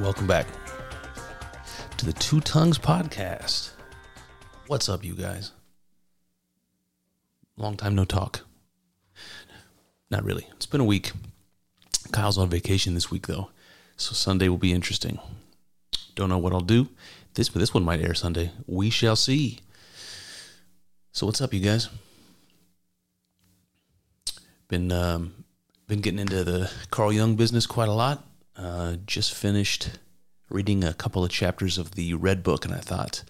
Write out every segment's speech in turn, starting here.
welcome back to the Two Tongues Podcast. What's up, you guys? Long time no talk. Not really. It's been a week. Kyle's on vacation this week, though, so Sunday will be interesting. Don't know what I'll do. This this one might air Sunday. We shall see. So what's up, you guys? Been um, been getting into the Carl Jung business quite a lot. Uh, just finished reading a couple of chapters of the Red Book, and I thought,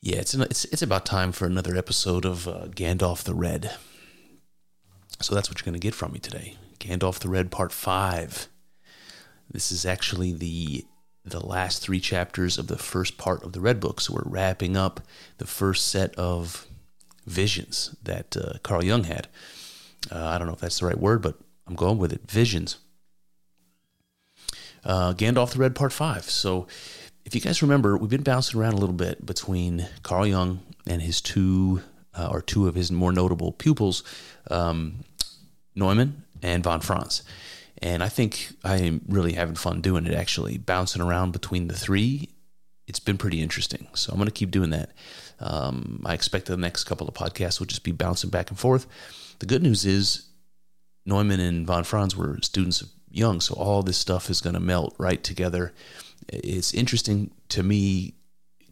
yeah, it's it's it's about time for another episode of uh, Gandalf the Red. So that's what you're going to get from me today, Gandalf the Red Part Five. This is actually the the last three chapters of the first part of the Red Book. So we're wrapping up the first set of visions that uh, Carl Jung had. Uh, I don't know if that's the right word, but I'm going with it. Visions. Uh, Gandalf the Red Part 5. So, if you guys remember, we've been bouncing around a little bit between Carl Jung and his two, uh, or two of his more notable pupils, um, Neumann and von Franz. And I think I am really having fun doing it, actually, bouncing around between the three. It's been pretty interesting. So, I'm going to keep doing that. Um, I expect the next couple of podcasts will just be bouncing back and forth. The good news is Neumann and von Franz were students of Jung, so all this stuff is going to melt right together. It's interesting to me,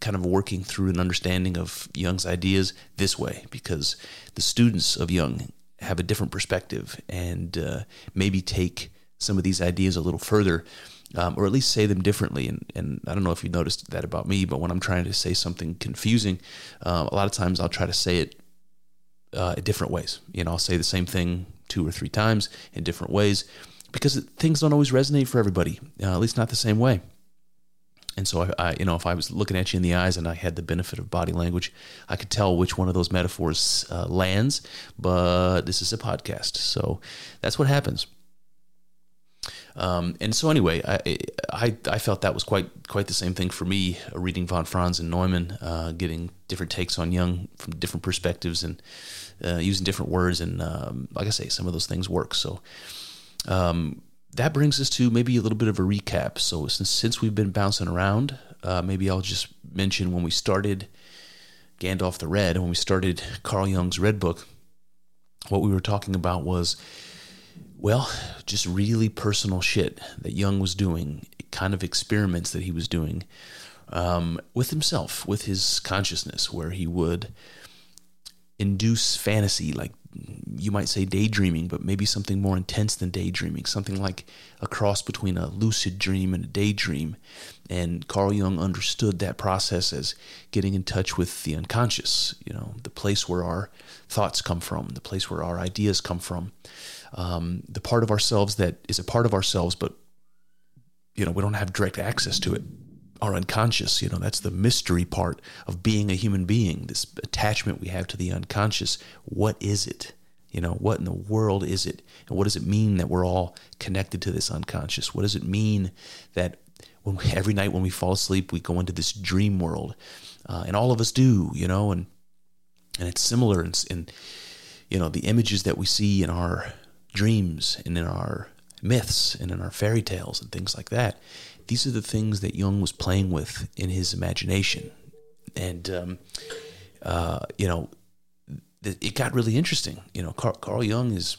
kind of working through an understanding of Jung's ideas this way, because the students of Jung have a different perspective and uh, maybe take some of these ideas a little further. Um, or at least say them differently. And, and I don't know if you noticed that about me, but when I'm trying to say something confusing, uh, a lot of times I'll try to say it uh, different ways. You know, I'll say the same thing two or three times in different ways because things don't always resonate for everybody, uh, at least not the same way. And so, I, I, you know, if I was looking at you in the eyes and I had the benefit of body language, I could tell which one of those metaphors uh, lands. But this is a podcast, so that's what happens. Um, and so anyway, I, I, I felt that was quite quite the same thing for me, uh, reading von Franz and Neumann, uh, getting different takes on Jung from different perspectives and uh, using different words. And um, like I say, some of those things work. So um, that brings us to maybe a little bit of a recap. So since since we've been bouncing around, uh, maybe I'll just mention when we started Gandalf the Red, when we started Carl Jung's Red Book, what we were talking about was well, just really personal shit that Jung was doing, kind of experiments that he was doing um, with himself, with his consciousness, where he would induce fantasy, like you might say daydreaming, but maybe something more intense than daydreaming, something like a cross between a lucid dream and a daydream. And Carl Jung understood that process as getting in touch with the unconscious, you know, the place where our thoughts come from, the place where our ideas come from um, the part of ourselves that is a part of ourselves, but you know we don't have direct access to it. Our unconscious, you know, that's the mystery part of being a human being. This attachment we have to the unconscious. What is it? You know, what in the world is it? And what does it mean that we're all connected to this unconscious? What does it mean that when we, every night when we fall asleep, we go into this dream world, uh, and all of us do, you know, and and it's similar in, in you know the images that we see in our dreams and in our myths and in our fairy tales and things like that. These are the things that Jung was playing with in his imagination. And, um, uh, you know, it got really interesting. You know, Carl, Carl Jung is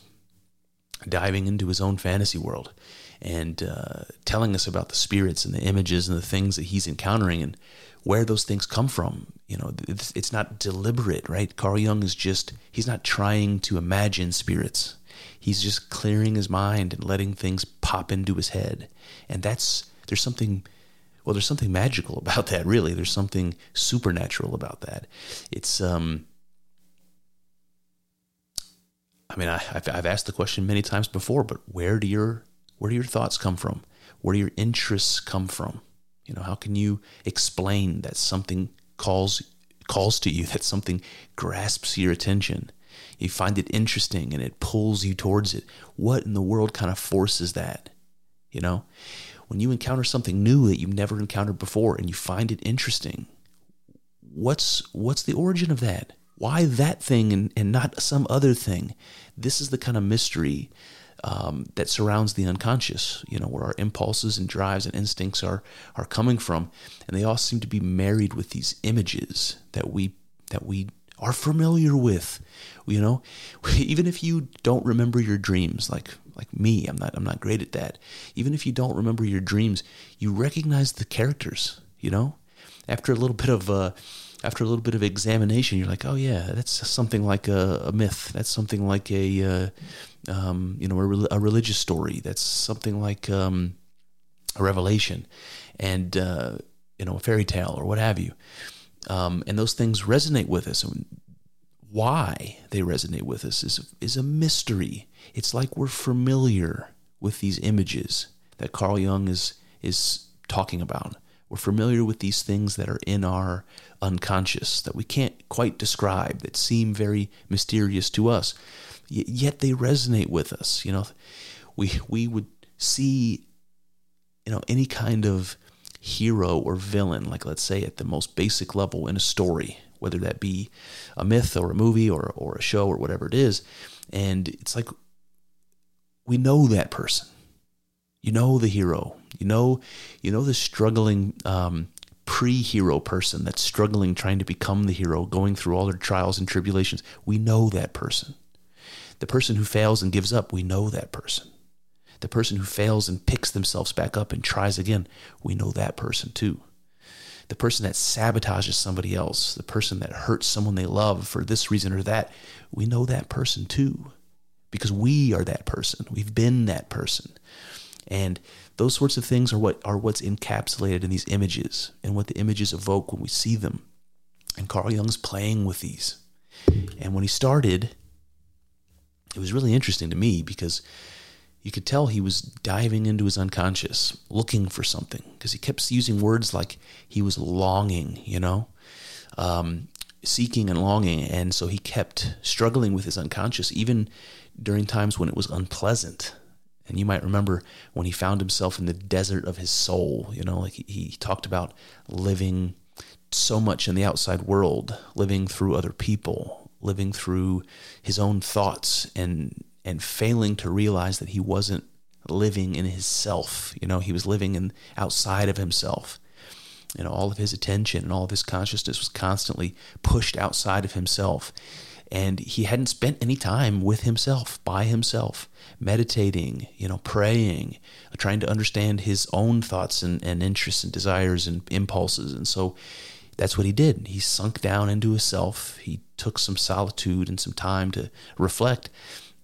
diving into his own fantasy world and uh, telling us about the spirits and the images and the things that he's encountering and where those things come from. You know, it's, it's not deliberate, right? Carl Jung is just, he's not trying to imagine spirits. He's just clearing his mind and letting things pop into his head. And that's, there's something, well, there's something magical about that, really. There's something supernatural about that. It's, um, I mean, I, have I've asked the question many times before, but where do your where do your thoughts come from? Where do your interests come from? You know, how can you explain that something calls calls to you, that something grasps your attention? You find it interesting and it pulls you towards it. What in the world kind of forces that? You know, when you encounter something new that you've never encountered before and you find it interesting, what's what's the origin of that? Why that thing and, and not some other thing? This is the kind of mystery um, that surrounds the unconscious, you know, where our impulses and drives and instincts are are coming from, and they all seem to be married with these images that we that we are familiar with. You know, even if you don't remember your dreams, like like me, I'm not I'm not great at that. Even if you don't remember your dreams, you recognize the characters. You know, after a little bit of uh, after a little bit of examination, you're like, oh yeah, that's something like a, a myth. That's something like a uh, um, you know a, a, religious story. That's something like um, a revelation, and uh, you know a fairy tale or what have you. Um, and those things resonate with us. And why they resonate with us is is a mystery. It's like we're familiar with these images that Carl Jung is is talking about. We're familiar with these things that are in our unconscious that we can't quite describe, that seem very mysterious to us, yet they resonate with us. You know, we we would see, you know, any kind of hero or villain, like let's say at the most basic level in a story, whether that be a myth or a movie or or a show or whatever it is, and it's like we know that person. You know the hero. You know, you know the struggling um, pre-hero person that's struggling trying to become the hero going through all their trials and tribulations? We know that person. The person who fails and gives up we know that person. The person who fails and picks themselves back up and tries again we know that person too. The person that sabotages somebody else the person that hurts someone they love for this reason or that we know that person too. Because we are that person. We've been that person. And those sorts of things are what are what's encapsulated in these images and what the images evoke when we see them. And Carl Jung's playing with these. And when he started, it was really interesting to me because you could tell he was diving into his unconscious, looking for something, because he kept using words like he was longing, you know, um, seeking and longing. And so he kept struggling with his unconscious, even during times when it was unpleasant. And you might remember when he found himself in the desert of his soul, you know, like he, he talked about living so much in the outside world, living through other people, living through his own thoughts and and failing to realize that he wasn't living in his self. You know, he was living in outside of himself. You know, all of his attention and all of his consciousness was constantly pushed outside of himself and he hadn't spent any time with himself by himself meditating you know praying trying to understand his own thoughts and, and interests and desires and impulses and so that's what he did he sunk down into himself he took some solitude and some time to reflect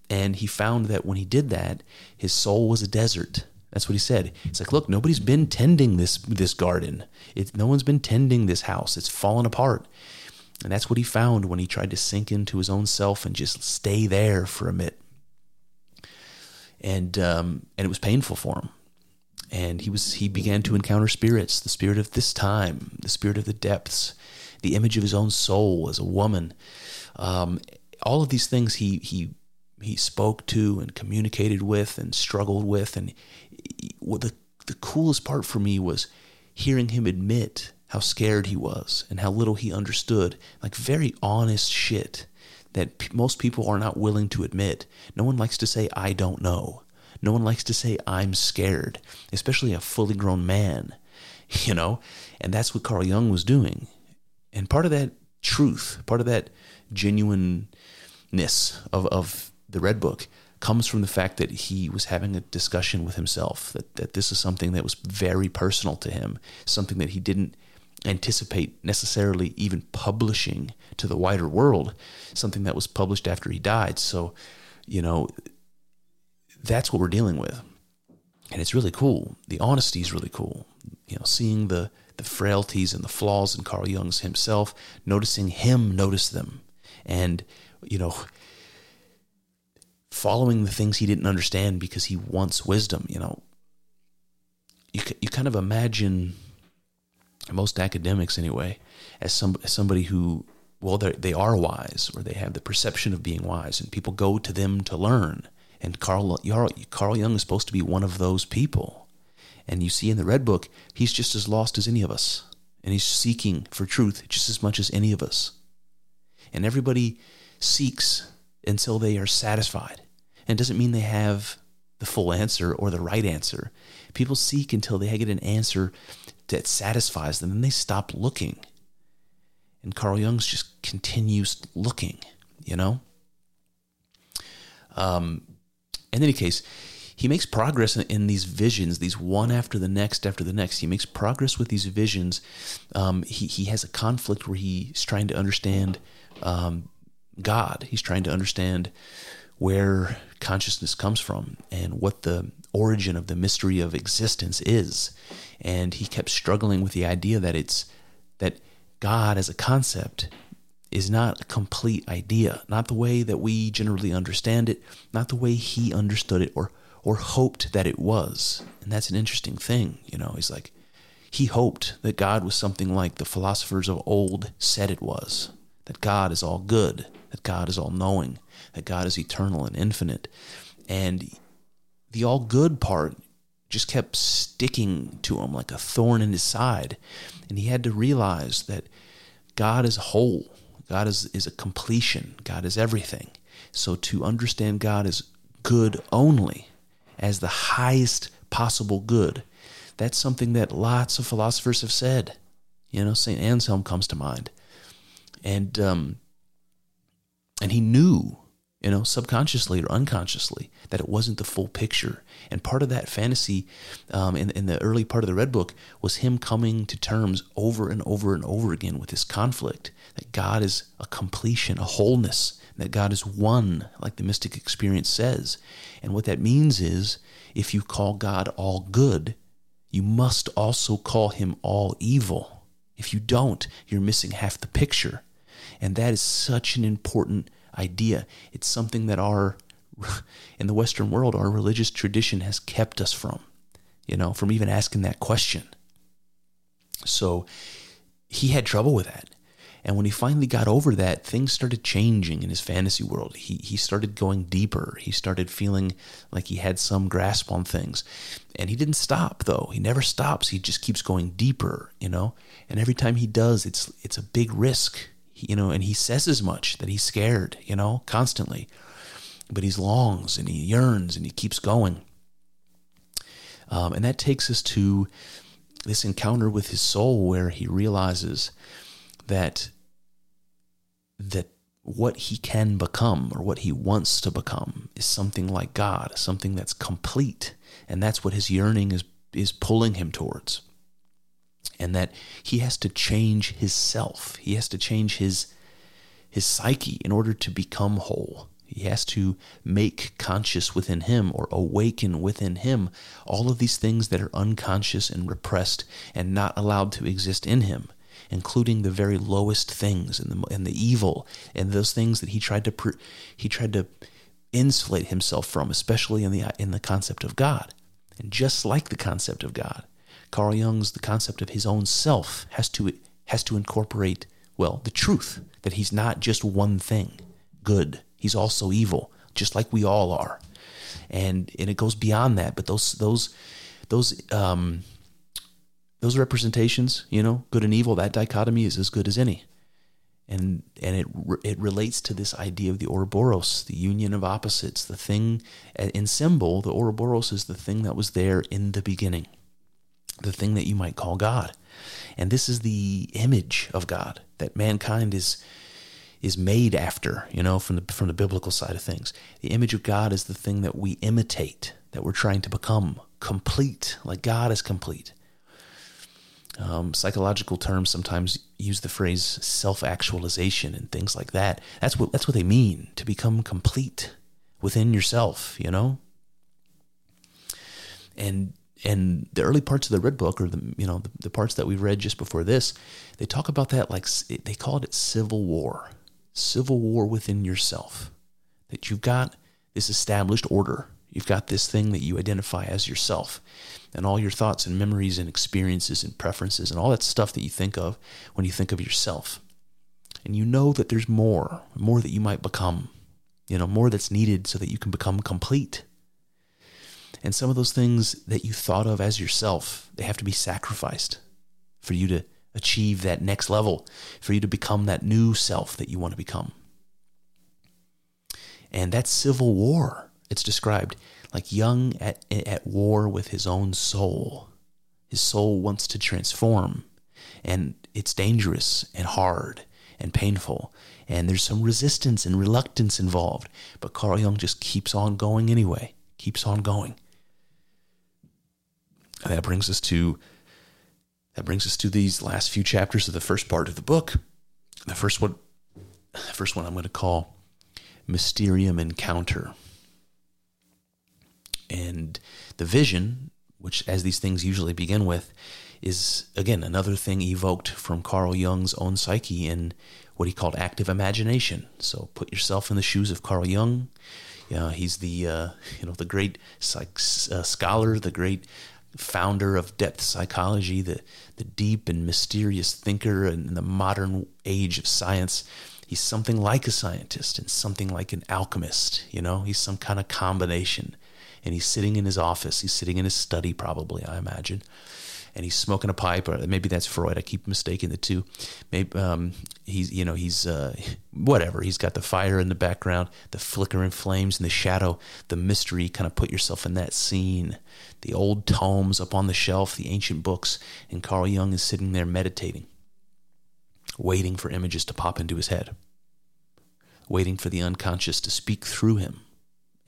and he found that when he did that his soul was a desert that's what he said. It's like, look, nobody's been tending this this garden. It, no one's been tending this house. It's fallen apart. And that's what he found when he tried to sink into his own self and just stay there for a bit. And um, and it was painful for him. And he was he began to encounter spirits, the spirit of this time, the spirit of the depths, the image of his own soul as a woman. Um, all of these things he he he spoke to and communicated with and struggled with. And the the coolest part for me was hearing him admit how scared he was and how little he understood. Like very honest shit that p- most people are not willing to admit. No one likes to say, I don't know. No one likes to say, I'm scared, especially a fully grown man, you know? And that's what Carl Jung was doing. And part of that truth, part of that genuineness of, of the Red Book comes from the fact that he was having a discussion with himself, that, that this is something that was very personal to him, something that he didn't anticipate necessarily even publishing to the wider world, something that was published after he died. So, you know, that's what we're dealing with. And it's really cool. The honesty is really cool. You know, seeing the the frailties and the flaws in Carl Jung's himself, noticing him notice them, and you know, following the things he didn't understand because he wants wisdom. You know, you you kind of imagine most academics anyway as some as somebody who well they are wise or they have the perception of being wise and people go to them to learn. And Carl Carl Jung is supposed to be one of those people. And you see in the red book he's just as lost as any of us. And he's seeking for truth just as much as any of us. And everybody seeks until they are satisfied. And it doesn't mean they have the full answer or the right answer. People seek until they get an answer that satisfies them, and they stop looking. And Carl Jung's just continues looking, you know? Um, in any case, he makes progress in, in, these visions, these one after the next after the next. He makes progress with these visions. Um, he, he has a conflict where he's trying to understand um, God. He's trying to understand where consciousness comes from and what the origin of the mystery of existence is and he kept struggling with the idea that it's that God as a concept is not a complete idea, not the way that we generally understand it, not the way he understood it or or hoped that it was. And that's an interesting thing, you know. He's like he hoped that God was something like the philosophers of old said it was, that God is all good, that God is all knowing, that God is eternal and infinite. And the all good part just kept sticking to him like a thorn in his side. And he had to realize that God is whole. God is, is a completion. God is everything. So to understand God as good only, as the highest possible good, that's something that lots of philosophers have said. You know, St. Anselm comes to mind. And um, and he knew you know, subconsciously or unconsciously, that it wasn't the full picture. And part of that fantasy um, in, in the early part of the Red Book was him coming to terms over and over and over again with this conflict that God is a completion, a wholeness, that God is one, like the mystic experience says. And what that means is if you call God all good, you must also call him all evil. If you don't, you're missing half the picture. And that is such an important idea. It's something that our, in the Western world, our religious tradition has kept us from, you know, from even asking that question. So he had trouble with that. And when he finally got over that, things started changing in his fantasy world. He, he started going deeper. He started feeling like he had some grasp on things. And he didn't stop, though. He never stops. He just keeps going deeper, you know? And every time he does, it's, it's a big risk you know, and he says as much that he's scared, you know, constantly. But he longs and he yearns and he keeps going. Um, and that takes us to this encounter with his soul where he realizes that that what he can become or what he wants to become is something like God, something that's complete. And that's what his yearning is is pulling him towards and that he has to change his self. He has to change his his psyche in order to become whole. He has to make conscious within him or awaken within him all of these things that are unconscious and repressed and not allowed to exist in him, including the very lowest things and the, and the evil and those things that he tried to he tried to insulate himself from, especially in the in the concept of God. And just like the concept of God, Carl Jung's the concept of his own self has to has to incorporate well the truth that he's not just one thing, good. He's also evil, just like we all are, and and it goes beyond that. But those those those um, those representations, you know, good and evil, that dichotomy is as good as any. And and it it relates to this idea of the Ouroboros, the union of opposites, the thing in symbol. The Ouroboros is the thing that was there in the beginning the thing that you might call God. And this is the image of God that mankind is is made after, you know, from the from the biblical side of things. The image of God is the thing that we imitate, that we're trying to become complete, like God is complete. Um, psychological terms sometimes use the phrase self-actualization and things like that. That's what that's what they mean to become complete within yourself. You know, and and the early parts of the red book or the you know the, the, parts that we read just before this they talk about that like they called it civil war civil war within yourself that you've got this established order. You've got this thing that you identify as yourself and all your thoughts and memories and experiences and preferences and all that stuff that you think of when you think of yourself. And you know that there's more more that you might become you know more that's needed so that you can become complete and some of those things that you thought of as yourself, they have to be sacrificed for you to achieve that next level, for you to become that new self that you want to become. And that civil war, it's described like Jung at, at war with his own soul. His soul wants to transform, and it's dangerous and hard and painful. And there's some resistance and reluctance involved. But Carl Jung just keeps on going anyway, keeps on going. And that brings us to that brings us to these last few chapters of the first part of the book. The first one, the first one I'm going to call Mysterium Encounter. And the vision, which as these things usually begin with, is again another thing evoked from Carl Jung's own psyche in what he called active imagination. So put yourself in the shoes of Carl Jung. Yeah, he's the uh, you know the great psych, uh, scholar, the great founder of depth psychology, the, the deep and mysterious thinker in the modern age of science. He's something like a scientist and something like an alchemist, you know? He's some kind of combination. And he's sitting in his office, he's sitting in his study, probably, I imagine and he's smoking a pipe, or maybe that's Freud. I keep mistaking the two. Maybe um, he's you know he's uh, whatever. He's got the fire in the background, the flickering flames and the shadow, the mystery. Kind of put yourself in that scene. The old tomes up on the shelf, the ancient books, and Carl Jung is sitting there meditating, waiting for images to pop into his head, waiting for the unconscious to speak through him,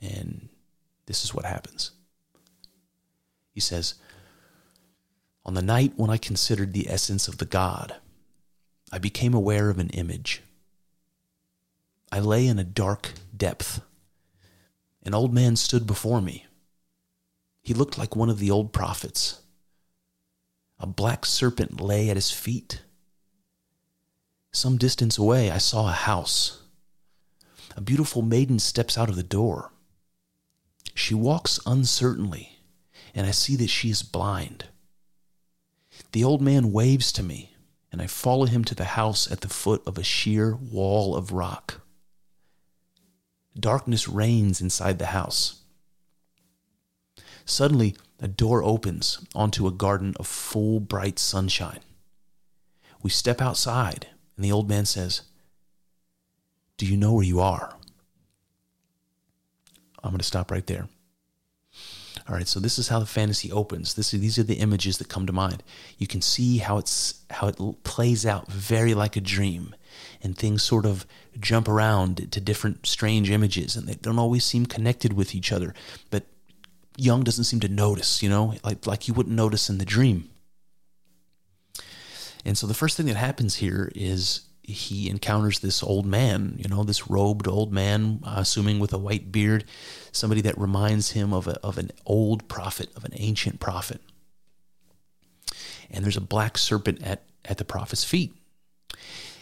and this is what happens. He says on the night when I considered the essence of the God, I became aware of an image. I lay in a dark depth. An old man stood before me. He looked like one of the old prophets. A black serpent lay at his feet. Some distance away, I saw a house. A beautiful maiden steps out of the door. She walks uncertainly, and I see that she is blind. The old man waves to me, and I follow him to the house at the foot of a sheer wall of rock. Darkness reigns inside the house. Suddenly, a door opens onto a garden of full, bright sunshine. We step outside, and the old man says, Do you know where you are? I'm going to stop right there. All right, so this is how the fantasy opens. This these are the images that come to mind. You can see how it's how it plays out very like a dream, and things sort of jump around to different strange images, and they don't always seem connected with each other. But Jung doesn't seem to notice, you know, like like you wouldn't notice in the dream. And so the first thing that happens here is he encounters this old man, you know, this robed old man, uh, assuming with a white beard, somebody that reminds him of, a, of an old prophet, of an ancient prophet. And there's a black serpent at, at the prophet's feet.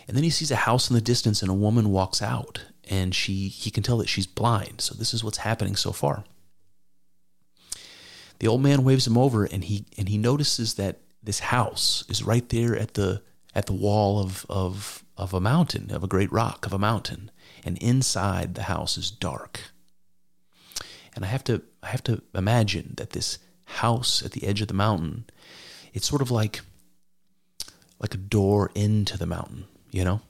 And then he sees a house in the distance and a woman walks out and she he can tell that she's blind. So this is what's happening so far. The old man waves him over and he and he notices that this house is right there at the at the wall of of of a mountain, of a great rock, of a mountain, and inside the house is dark. And I have to I have to imagine that this house at the edge of the mountain, it's sort of like like a door into the mountain, you know?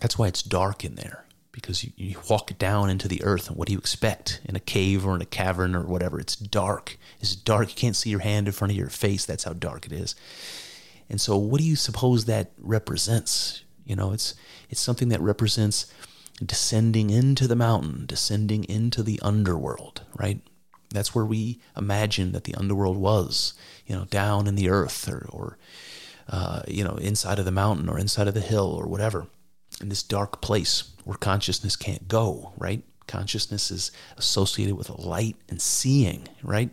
That's why it's dark in there. Because you, you walk down into the earth and what do you expect in a cave or in a cavern or whatever? It's dark. It's dark. You can't see your hand in front of your face. That's how dark it is. And so what do you suppose that represents? You know, it's it's something that represents descending into the mountain, descending into the underworld, right? That's where we imagine that the underworld was, you know, down in the earth or, or uh, you know, inside of the mountain or inside of the hill or whatever, in this dark place where consciousness can't go, right? Consciousness is associated with light and seeing, right?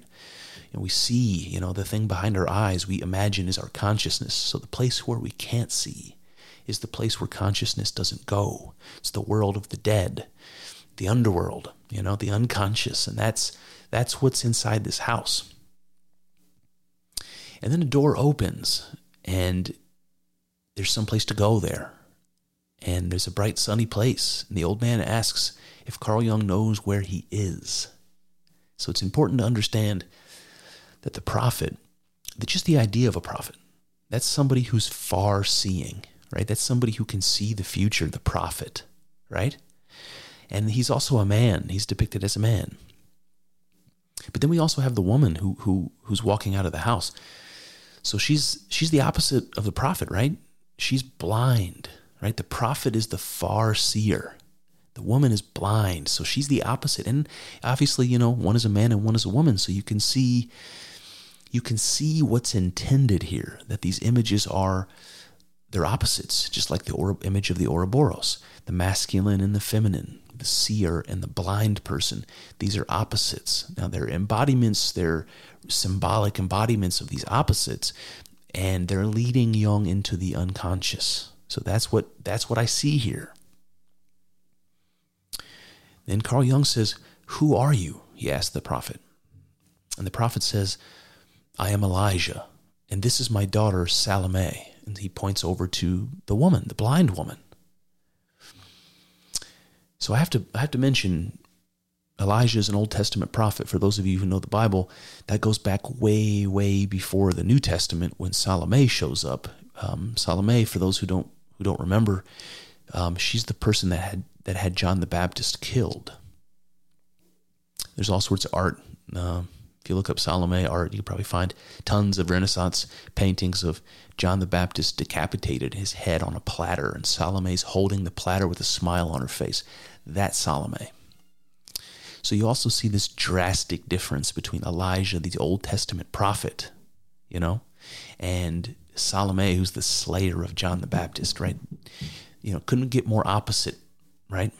And we see, you know, the thing behind our eyes we imagine is our consciousness. So the place where we can't see is the place where consciousness doesn't go. It's the world of the dead, the underworld, you know, the unconscious, and that's that's what's inside this house. And then a door opens and there's some place to go there. And there's a bright sunny place. And the old man asks if Carl Jung knows where he is. So it's important to understand that the prophet, that just the idea of a prophet, that's somebody who's far seeing right? That's somebody who can see the future, the prophet, right? And he's also a man. He's depicted as a man. But then we also have the woman who who who's walking out of the house. So she's she's the opposite of the prophet, right? She's blind, right? The prophet is the far seer. The woman is blind, so she's the opposite. And obviously, you know, one is a man and one is a woman, so you can see you can see what's intended here that these images are they're opposites, just like the or- image of the Ouroboros, the masculine and the feminine, the seer and the blind person. These are opposites. Now, they're embodiments, they're symbolic embodiments of these opposites, and they're leading Jung into the unconscious. So that's what that's what I see here. Then Carl Jung says, Who are you? he asked the prophet. And the prophet says, I am Elijah, and this is my daughter Salome. And he points over to the woman, the blind woman. So I have to I have to mention Elijah is an Old Testament prophet. For those of you who know the Bible, that goes back way, way before the New Testament when Salome shows up. Um, Salome, for those who don't who don't remember, um, she's the person that had that had John the Baptist killed. There's all sorts of art. Uh, if you look up Salome art, you probably find tons of Renaissance paintings of John the Baptist decapitated, his head on a platter, and Salome's holding the platter with a smile on her face. That's Salome. So you also see this drastic difference between Elijah, the Old Testament prophet, you know, and Salome, who's the slayer of John the Baptist, right? You know, couldn't get more opposite, right?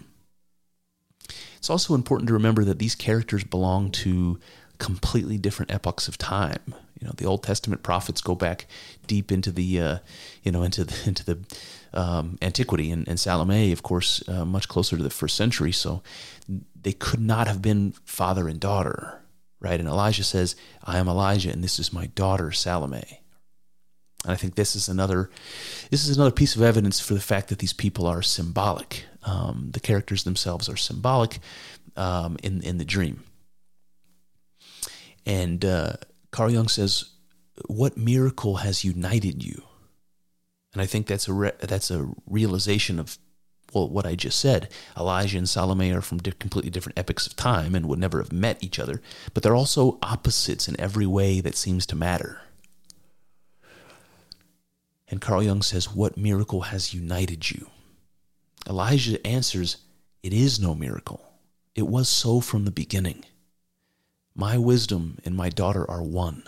It's also important to remember that these characters belong to completely different epochs of time. You know, the Old Testament prophets go back deep into the, uh, you know, into the, into the um, antiquity, and, and Salome, of course, uh, much closer to the first century. So they could not have been father and daughter, right? And Elijah says, "I am Elijah, and this is my daughter Salome." And I think this is another, this is another piece of evidence for the fact that these people are symbolic. Um, the characters themselves are symbolic um, in in the dream. And uh, Carl Jung says, "What miracle has united you?" And I think that's a re- that's a realization of well, what I just said. Elijah and Salome are from di- completely different epochs of time and would never have met each other, but they're also opposites in every way that seems to matter. And Carl Jung says, What miracle has united you? Elijah answers, It is no miracle. It was so from the beginning. My wisdom and my daughter are one.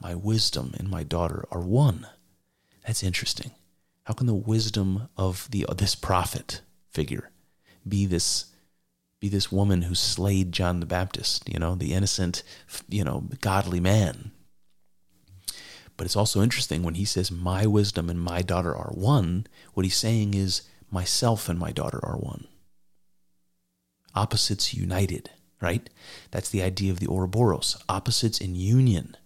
My wisdom and my daughter are one. That's interesting. How can the wisdom of the this prophet figure be this be this woman who slayed John the Baptist, you know, the innocent, you know, godly man? But it's also interesting when he says my wisdom and my daughter are one, what he's saying is myself and my daughter are one. Opposites united right? That's the idea of the Ouroboros, opposites in union.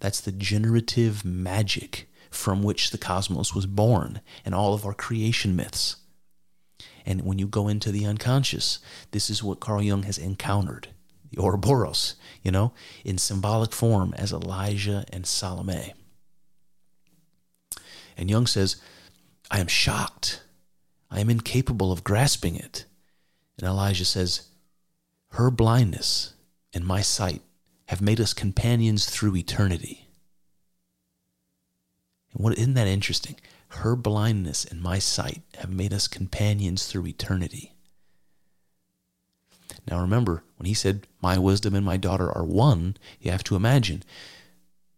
That's the generative magic from which the cosmos was born and all of our creation myths. And when you go into the unconscious, this is what Carl Jung has encountered the Ouroboros, you know, in symbolic form as Elijah and Salome. And Jung says, I am shocked. I am incapable of grasping it. And Elijah says, her blindness and my sight have made us companions through eternity. And what isn't that interesting? Her blindness and my sight have made us companions through eternity. Now remember, when he said, My wisdom and my daughter are one, you have to imagine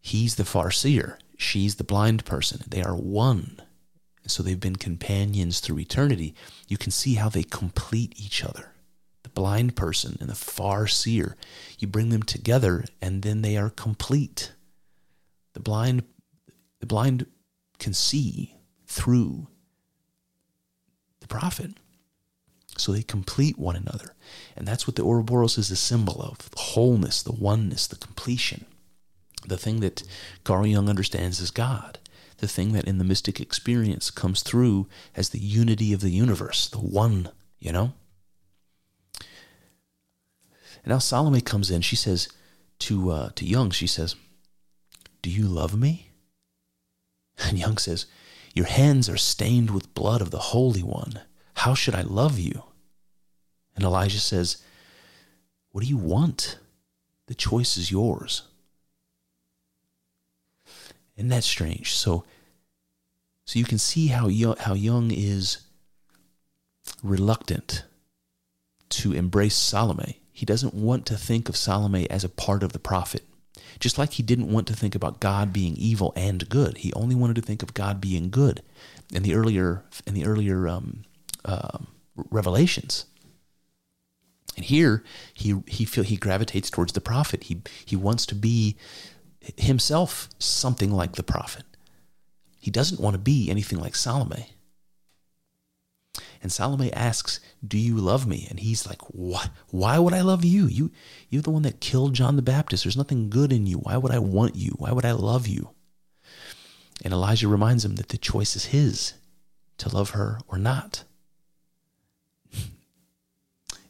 he's the far seer, she's the blind person. They are one. So they've been companions through eternity. You can see how they complete each other. The blind person and the far seer, you bring them together and then they are complete. The blind the blind can see through the prophet. So they complete one another. And that's what the Ouroboros is a symbol of the wholeness, the oneness, the completion. The thing that Carl Jung understands as God. The thing that in the mystic experience comes through as the unity of the universe, the one, you know? And now Salome comes in. She says to, uh, to Jung, she says, Do you love me? And Jung says, Your hands are stained with blood of the Holy One. How should I love you? And Elijah says, What do you want? The choice is yours. Isn't that strange? So, so you can see how Jung, how Jung is reluctant to embrace Salome. He doesn't want to think of Salome as a part of the prophet. Just like he didn't want to think about God being evil and good, he only wanted to think of God being good. In the earlier in the earlier um, uh, revelations, and here he he feel he gravitates towards the prophet. He he wants to be himself something like the prophet. He doesn't want to be anything like Salome. And Salome asks, "Do you love me?" And he's like, "What? Why would I love you? You you're the one that killed John the Baptist. There's nothing good in you. Why would I want you? Why would I love you?" And Elijah reminds him that the choice is his to love her or not.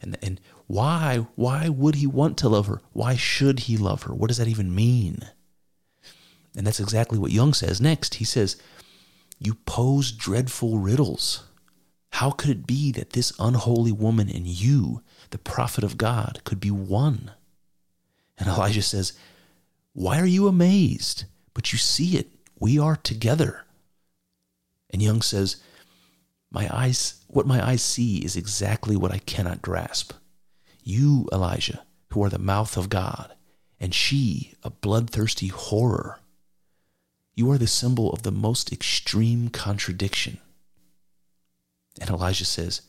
and and why why would he want to love her? Why should he love her? What does that even mean? And that's exactly what Jung says next. He says, "You pose dreadful riddles." How could it be that this unholy woman and you, the prophet of God, could be one? And Elijah says, Why are you amazed? But you see it. We are together. And Jung says, My eyes, what my eyes see is exactly what I cannot grasp. You, Elijah, who are the mouth of God, and she, a bloodthirsty horror. You are the symbol of the most extreme contradiction. And Elijah says,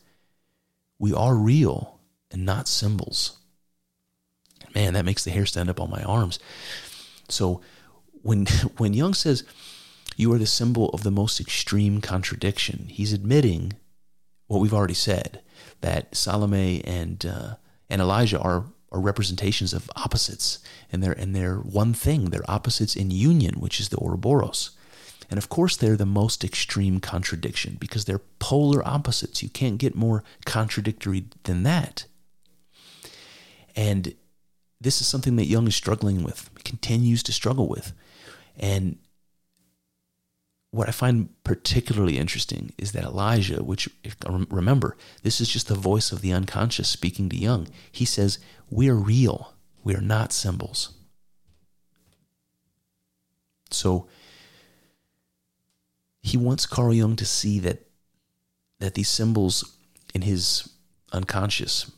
We are real and not symbols. Man, that makes the hair stand up on my arms. So when when Jung says you are the symbol of the most extreme contradiction, he's admitting what we've already said that Salome and uh, and Elijah are are representations of opposites, and they're and they're one thing. They're opposites in union, which is the Ouroboros. And of course, they're the most extreme contradiction because they're polar opposites. You can't get more contradictory than that. And this is something that Jung is struggling with, continues to struggle with. And what I find particularly interesting is that Elijah, which remember, this is just the voice of the unconscious speaking to Jung. He says, We are real, we are not symbols. So, he wants Carl Jung to see that that these symbols in his unconscious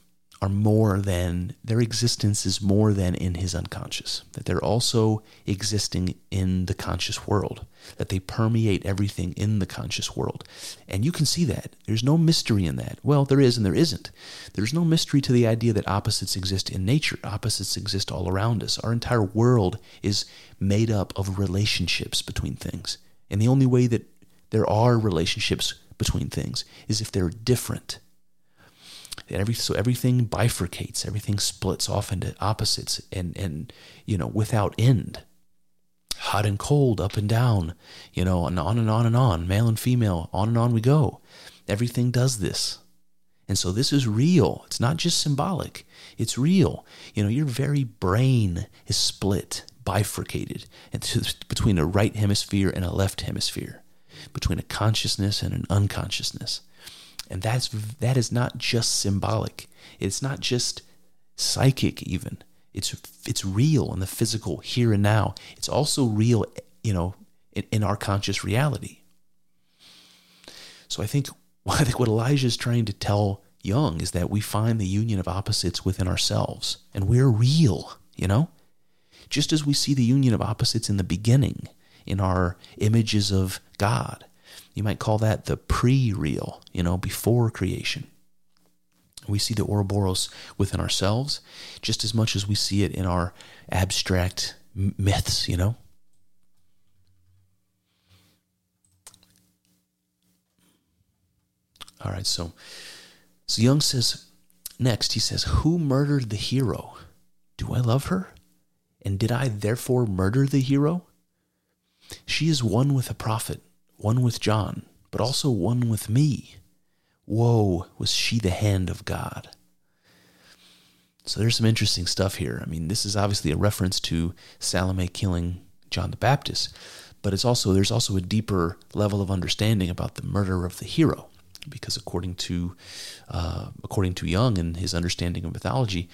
are more than their existence is more than in his unconscious that they're also existing in the conscious world that they permeate everything in the conscious world. And you can see that. There's no mystery in that. Well there is and there isn't. There's no mystery to the idea that opposites exist in nature. Opposites exist all around us. Our entire world is made up of relationships between things. And the only way that there are relationships between things is if they're different. And every, so everything bifurcates, everything splits off into opposites and, and, you know, without end. Hot and cold, up and down, you know, and on and on and on, male and female, on and on we go. Everything does this. And so this is real. It's not just symbolic. It's real. You know, your very brain is split, bifurcated between a right hemisphere and a left hemisphere between a consciousness and an unconsciousness. And that's that is not just symbolic. It's not just psychic even. It's it's real in the physical here and now. It's also real, you know, in, in our conscious reality. So I think I think what Elijah is trying to tell Jung is that we find the union of opposites within ourselves, and we're real, you know? Just as we see the union of opposites in the beginning, in our images of God. You might call that the pre real, you know, before creation. We see the Ouroboros within ourselves just as much as we see it in our abstract myths, you know? All right, so so Jung says next he says, "Who murdered the hero? Do I love her? And did I therefore murder the hero? She is one with a prophet, one with John, but also one with me. Woe, was she the hand of God?" So there's some interesting stuff here. I mean, this is obviously a reference to Salome killing John the Baptist, but it's also there's also a deeper level of understanding about the murder of the hero because according to uh, according to Jung and his understanding of mythology,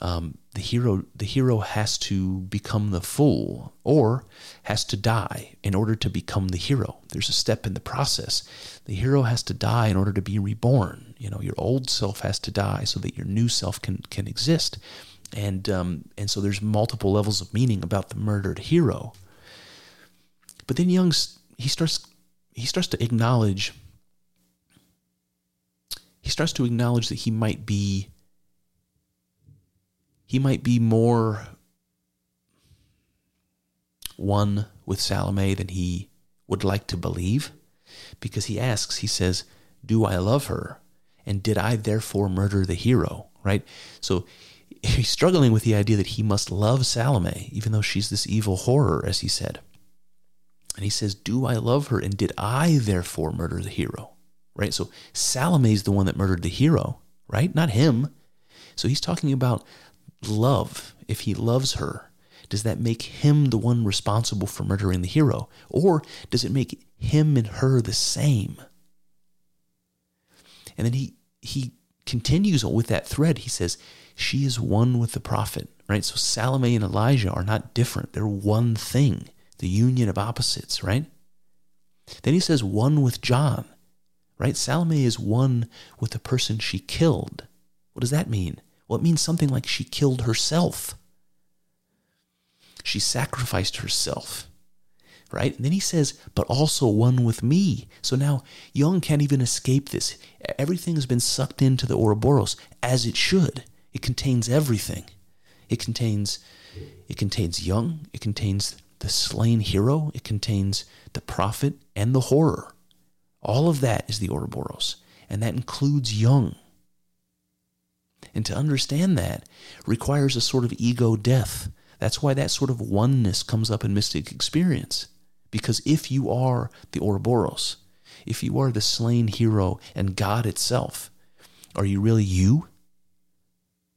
um, the hero the hero has to become the fool or has to die in order to become the hero. There's a step in the process. The hero has to die in order to be reborn. You know, your old self has to die so that your new self can can exist. And um, and so there's multiple levels of meaning about the murdered hero. But then Jung's he starts he starts to acknowledge he starts to acknowledge that he might be he might be more one with Salome than he would like to believe. Because he asks he says do I love her? And did I therefore murder the hero? Right? So he's struggling with the idea that he must love Salome even though she's this evil horror as he said. And he says do I love her? And did I therefore murder the hero? Right? So Salome is the one that murdered the hero, right? Not him. So he's talking about love. If he loves her, does that make him the one responsible for murdering the hero? Or does it make him and her the same? And then he he continues with that thread. He says, She is one with the prophet, right? So Salome and Elijah are not different. They're one thing, the union of opposites, right? Then he says, one with John right? Salome is one with the person she killed. What does that mean? Well, it means something like she killed herself. She sacrificed herself, right? And then he says, but also one with me. So now Jung can't even escape this. Everything has been sucked into the Ouroboros as it should. It contains everything. It contains it contains Jung, it contains the slain hero, it contains the prophet and the horror. All of that is the Ouroboros, and that includes Jung. And to understand that requires a sort of ego death. That's why that sort of oneness comes up in mystic experience. Because if you are the Ouroboros, if you are the slain hero and God itself, are you really you?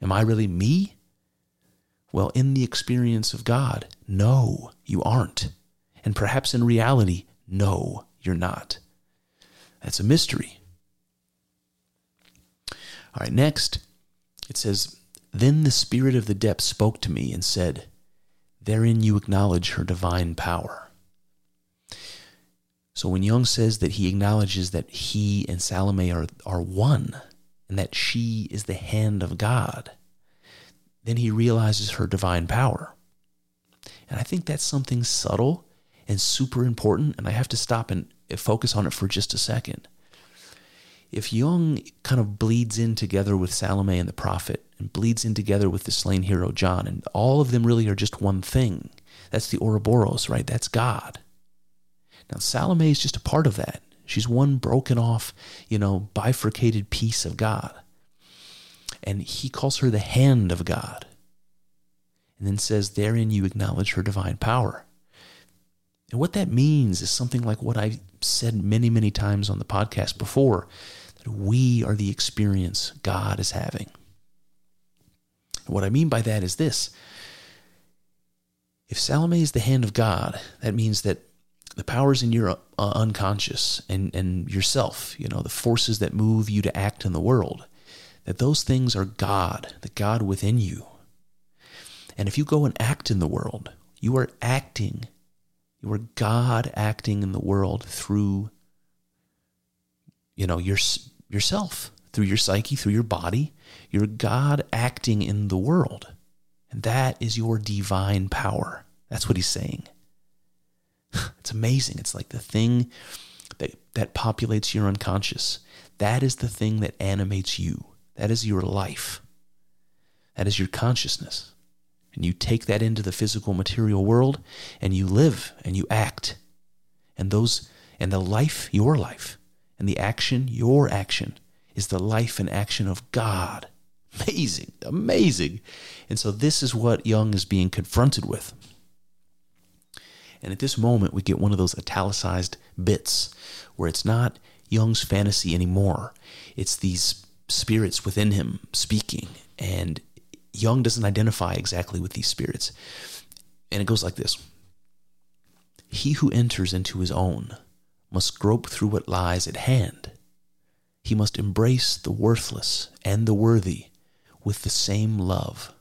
Am I really me? Well, in the experience of God, no, you aren't. And perhaps in reality, no, you're not. That's a mystery. All right, next, it says, Then the Spirit of the depth spoke to me and said, Therein you acknowledge her divine power. So when Jung says that he acknowledges that he and Salome are, are one and that she is the hand of God, then he realizes her divine power. And I think that's something subtle and super important, and I have to stop and focus on it for just a second. If Jung kind of bleeds in together with Salome and the prophet, and bleeds in together with the slain hero John, and all of them really are just one thing, that's the Ouroboros, right? That's God. Now, Salome is just a part of that. She's one broken off, you know, bifurcated piece of God. And he calls her the hand of God. And then says, Therein you acknowledge her divine power. And what that means is something like what I've said many, many times on the podcast before that we are the experience God is having. What I mean by that is this if Salome is the hand of God, that means that the powers in your uh, unconscious and, and yourself, you know, the forces that move you to act in the world, that those things are God, the God within you. And if you go and act in the world, you are acting you are God acting in the world through you know, your, yourself, through your psyche, through your body. You're God acting in the world. And that is your divine power. That's what he's saying. it's amazing. It's like the thing that, that populates your unconscious. That is the thing that animates you. That is your life. That is your consciousness. And you take that into the physical material world and you live and you act. And those and the life, your life, and the action, your action, is the life and action of God. Amazing, amazing. And so this is what Jung is being confronted with. And at this moment, we get one of those italicized bits where it's not Jung's fantasy anymore. It's these spirits within him speaking. And Jung doesn't identify exactly with these spirits. And it goes like this He who enters into his own must grope through what lies at hand. He must embrace the worthless and the worthy with the same love.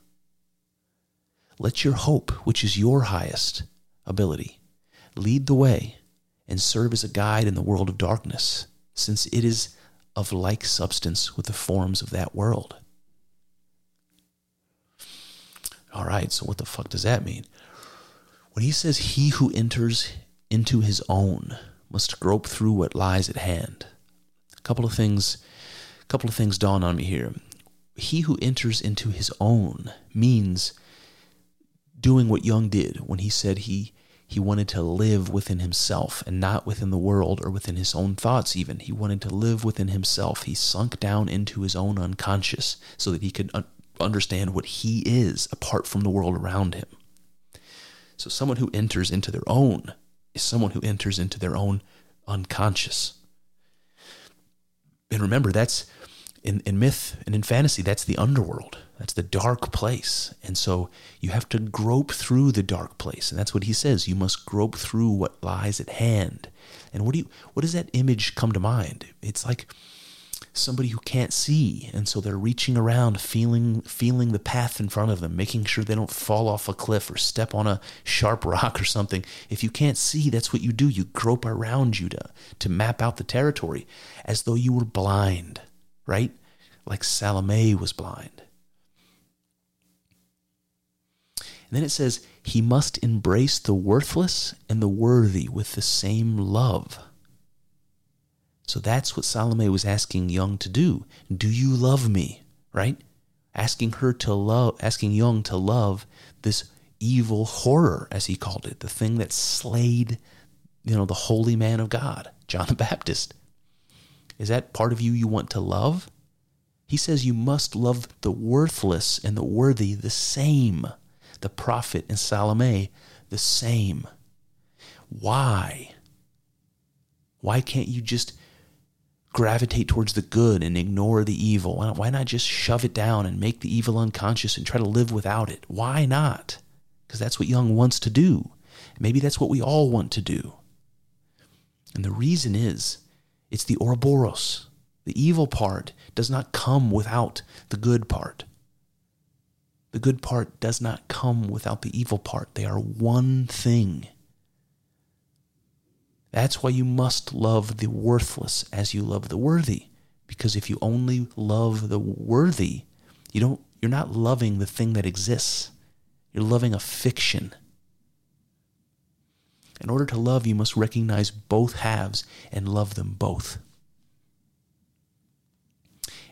Let your hope, which is your highest ability, lead the way and serve as a guide in the world of darkness, since it is of like substance with the forms of that world. All right, so what the fuck does that mean? When he says, He who enters into his own must grope through what lies at hand, a couple of things, a couple of things dawn on me here. He who enters into his own means doing what Jung did when he said he he wanted to live within himself and not within the world or within his own thoughts, even. He wanted to live within himself. He sunk down into his own unconscious so that he could un- understand what he is apart from the world around him. So, someone who enters into their own is someone who enters into their own unconscious. And remember, that's in, in myth and in fantasy, that's the underworld. That's the dark place. And so you have to grope through the dark place. And that's what he says. You must grope through what lies at hand. And what do you what does that image come to mind? It's like somebody who can't see. And so they're reaching around feeling feeling the path in front of them making sure they don't fall off a cliff or step on a sharp rock or something. If you can't see that's what you do. You grope around you to to map out the territory as though you were blind right? Like Salome was blind. And then it says he must embrace the worthless and the worthy with the same love so that's what Salome was asking Jung to do. Do you love me? Right? Asking her to love, asking Jung to love this evil horror, as he called it, the thing that slayed, you know, the holy man of God, John the Baptist. Is that part of you you want to love? He says you must love the worthless and the worthy the same. The prophet and Salome the same. Why? Why can't you just gravitate towards the good and ignore the evil? Why not just shove it down and make the evil unconscious and try to live without it? Why not? Because that's what Jung wants to do. Maybe that's what we all want to do. And the reason is it's the Ouroboros. The evil part does not come without the good part. The good part does not come without the evil part. They are one thing. That's why you must love the worthless as you love the worthy. Because if you only love the worthy, you don't you're not loving the thing that exists. You're loving a fiction. In order to love, you must recognize both halves and love them both.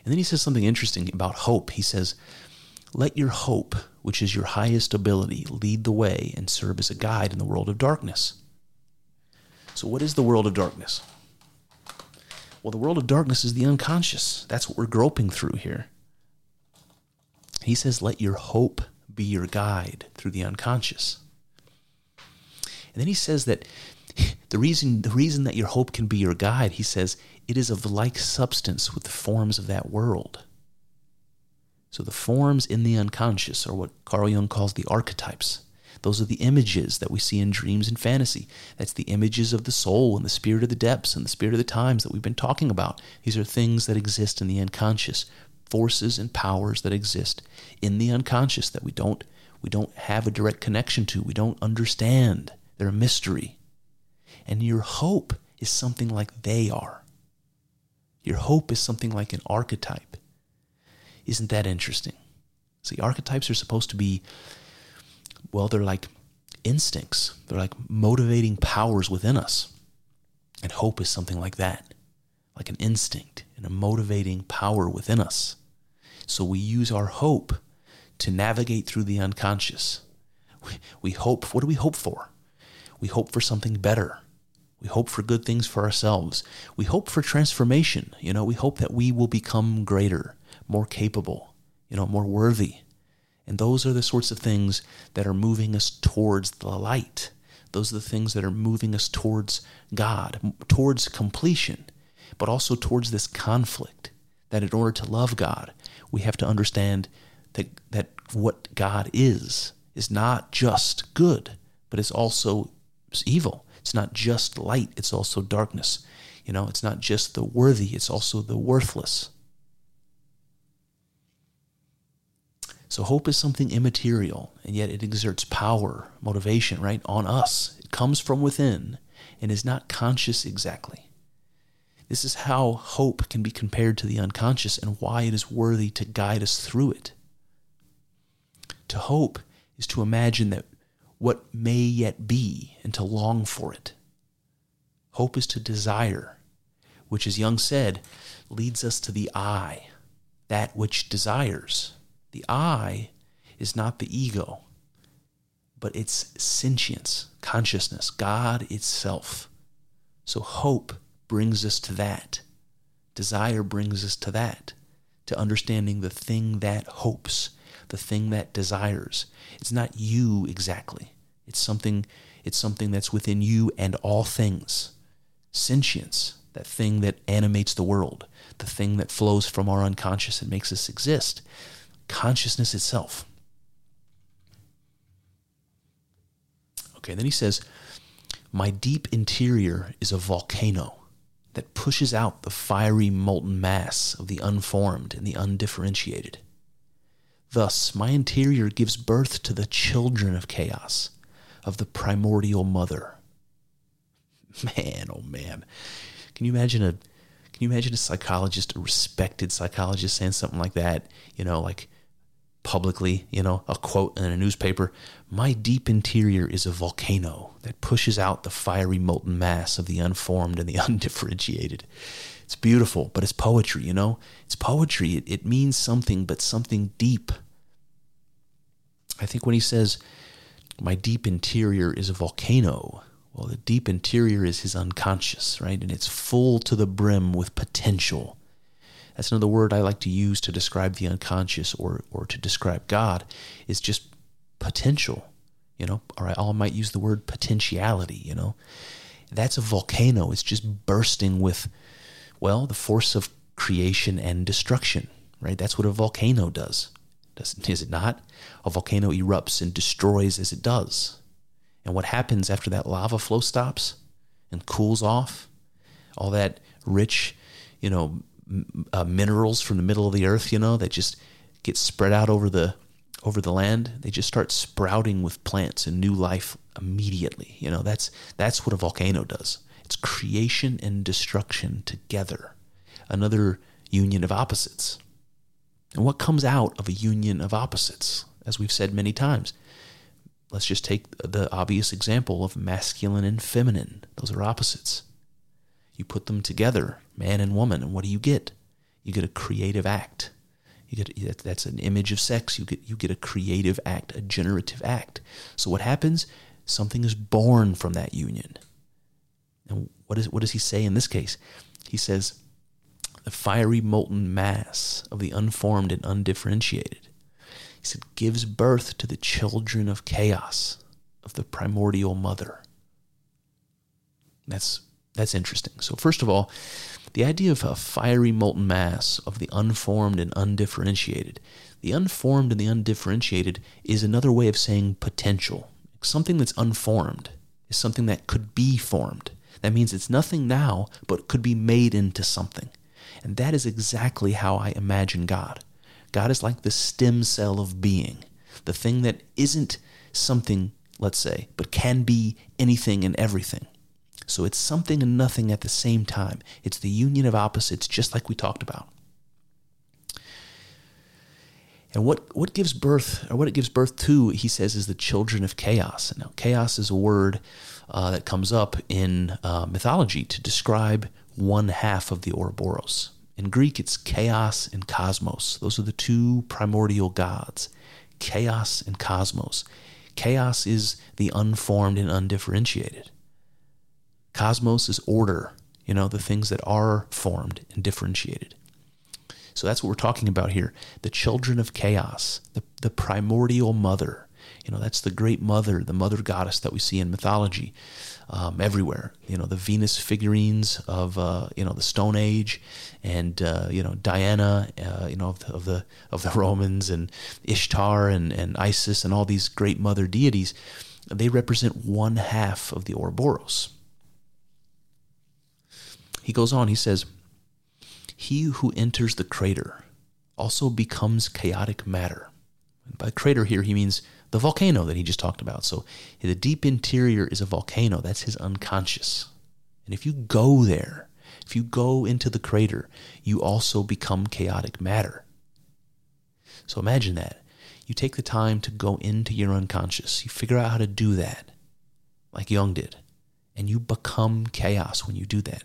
And then he says something interesting about hope. He says, Let your hope, which is your highest ability, lead the way and serve as a guide in the world of darkness. So, what is the world of darkness? Well, the world of darkness is the unconscious. That's what we're groping through here. He says, Let your hope be your guide through the unconscious. And then he says that the reason, the reason that your hope can be your guide, he says, it is of like substance with the forms of that world. So the forms in the unconscious are what Carl Jung calls the archetypes. Those are the images that we see in dreams and fantasy. That's the images of the soul and the spirit of the depths and the spirit of the times that we've been talking about. These are things that exist in the unconscious, forces and powers that exist in the unconscious that we don't we don't have a direct connection to. We don't understand. They're a mystery. And your hope is something like they are. Your hope is something like an archetype. Isn't that interesting? See, archetypes are supposed to be, well, they're like instincts, they're like motivating powers within us. And hope is something like that, like an instinct and a motivating power within us. So we use our hope to navigate through the unconscious. We, we hope, what do we hope for? We hope for something better. We hope for good things for ourselves. We hope for transformation. You know, we hope that we will become greater, more capable, you know, more worthy. And those are the sorts of things that are moving us towards the light. Those are the things that are moving us towards God, towards completion, but also towards this conflict that in order to love God, we have to understand that, that what God is is not just good, but it's also evil. It's not just light, it's also darkness. You know, it's not just the worthy, it's also the worthless. So hope is something immaterial, and yet it exerts power, motivation, right, on us. It comes from within and is not conscious exactly. This is how hope can be compared to the unconscious and why it is worthy to guide us through it. To hope is to imagine that what may yet be and to long for it. Hope is to desire, which, as Jung said, leads us to the I, that which desires. The I is not the ego, but it's sentience, consciousness, God itself. So hope brings us to that. Desire brings us to that, to understanding the thing that hopes, the thing that desires. It's not you exactly. It's something it's something that's within you and all things. Sentience, that thing that animates the world, the thing that flows from our unconscious and makes us exist consciousness itself. Okay, then he says, My deep interior is a volcano that pushes out the fiery molten mass of the unformed and the undifferentiated. Thus, my interior gives birth to the children of chaos, of the primordial mother. Man, oh man. Can you imagine a can you imagine a psychologist, a respected psychologist saying something like that? You know, like publicly, you know, a quote in a newspaper My deep interior is a volcano that pushes out the fiery molten mass of the unformed and the undifferentiated. It's beautiful, but it's poetry, you know? It's poetry. It, it means something, but something deep. I think when he says, My deep interior is a volcano, well, the deep interior is his unconscious, right? And it's full to the brim with potential that's another word I like to use to describe the unconscious or, or to describe God is just potential, you know, or I, I might use the word potentiality, you know. That's a volcano. It's just bursting with, well, the force of creation and destruction, right? That's what a volcano does. does is it not? A volcano erupts and destroys as it does. And what happens after that lava flow stops and cools off? All that rich, you know, uh, minerals from the middle of the earth, you know, that just get spread out over the over the land. They just start sprouting with plants and new life immediately. You know, that's that's what a volcano does. It's creation and destruction together. Another union of opposites. And what comes out of a union of opposites? As we've said many times, let's just take the obvious example of masculine and feminine. Those are opposites. You put them together, man and woman, and what do you get? You get a creative act. You get that's an image of sex. You get you get a creative act, a generative act. So what happens? Something is born from that union. And what is what does he say in this case? He says, the fiery molten mass of the unformed and undifferentiated. He said, gives birth to the children of chaos, of the primordial mother. That's that's interesting. So, first of all, the idea of a fiery molten mass of the unformed and undifferentiated. The unformed and the undifferentiated is another way of saying potential. Something that's unformed is something that could be formed. That means it's nothing now, but could be made into something. And that is exactly how I imagine God. God is like the stem cell of being, the thing that isn't something, let's say, but can be anything and everything. So it's something and nothing at the same time. It's the union of opposites, just like we talked about. And what, what gives birth, or what it gives birth to, he says, is the children of chaos. Now, chaos is a word uh, that comes up in uh, mythology to describe one half of the Ouroboros. In Greek, it's chaos and cosmos. Those are the two primordial gods chaos and cosmos. Chaos is the unformed and undifferentiated. Cosmos is order, you know, the things that are formed and differentiated. So that's what we're talking about here. The children of chaos, the, the primordial mother. You know, that's the great mother, the mother goddess that we see in mythology um, everywhere. You know, the Venus figurines of, uh, you know, the Stone Age and, uh, you know, Diana, uh, you know, of the, of the, of the Romans and Ishtar and, and Isis and all these great mother deities. They represent one half of the Ouroboros. He goes on, he says, he who enters the crater also becomes chaotic matter. And by crater here, he means the volcano that he just talked about. So the deep interior is a volcano. That's his unconscious. And if you go there, if you go into the crater, you also become chaotic matter. So imagine that. You take the time to go into your unconscious. You figure out how to do that, like Jung did. And you become chaos when you do that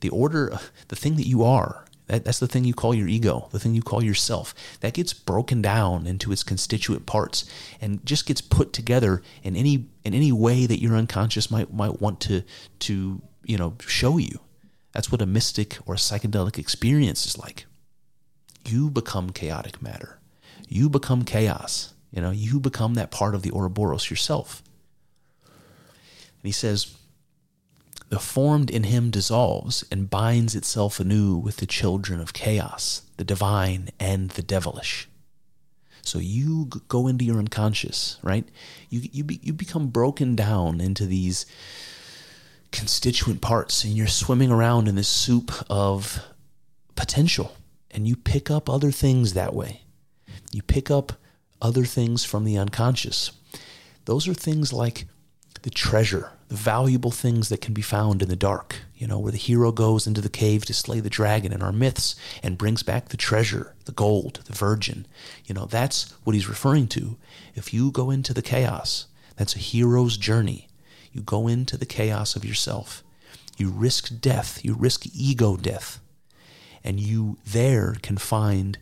the order, the thing that you are, that, that's the thing you call your ego, the thing you call yourself, that gets broken down into its constituent parts and just gets put together in any in any way that your unconscious might might want to to you know show you. That's what a mystic or a psychedelic experience is like. You become chaotic matter. You become chaos. You know, you become that part of the Ouroboros yourself. And he says, the formed in him dissolves and binds itself anew with the children of chaos, the divine and the devilish. So you go into your unconscious, right? You you be, you become broken down into these constituent parts, and you're swimming around in this soup of potential, and you pick up other things that way. You pick up other things from the unconscious. Those are things like the treasure, the valuable things that can be found in the dark, you know, where the hero goes into the cave to slay the dragon in our myths and brings back the treasure, the gold, the virgin. You know, that's what he's referring to. If you go into the chaos, that's a hero's journey. You go into the chaos of yourself. You risk death, you risk ego death, and you there can find,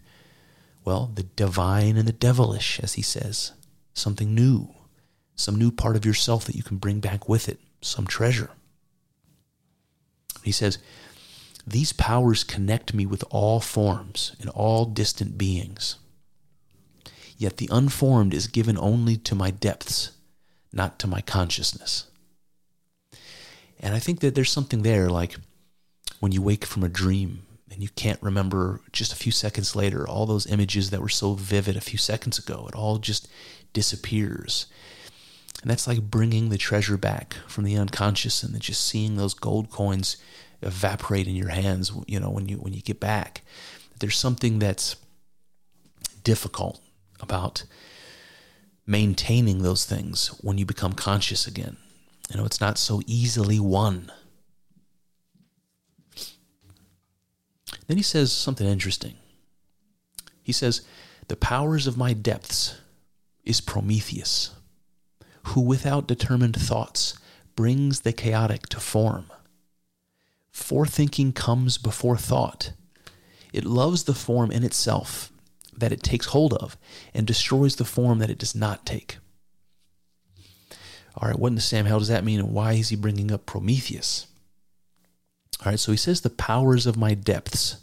well, the divine and the devilish, as he says, something new some new part of yourself that you can bring back with it, some treasure. He says, These powers connect me with all forms and all distant beings. Yet the unformed is given only to my depths, not to my consciousness. And I think that there's something there, like when you wake from a dream and you can't remember just a few seconds later all those images that were so vivid a few seconds ago. It all just disappears. And that's like bringing the treasure back from the unconscious and then just seeing those gold coins evaporate in your hands, you know, when you when you get back. There's something that's difficult about maintaining those things when you become conscious again. You know, it's not so easily won. Then he says something interesting. He says, The powers of my depths is Prometheus who without determined thoughts brings the chaotic to form. Forethinking comes before thought. It loves the form in itself that it takes hold of and destroys the form that it does not take. All right, what in the Sam hell does that mean and why is he bringing up Prometheus? All right, so he says the powers of my depths.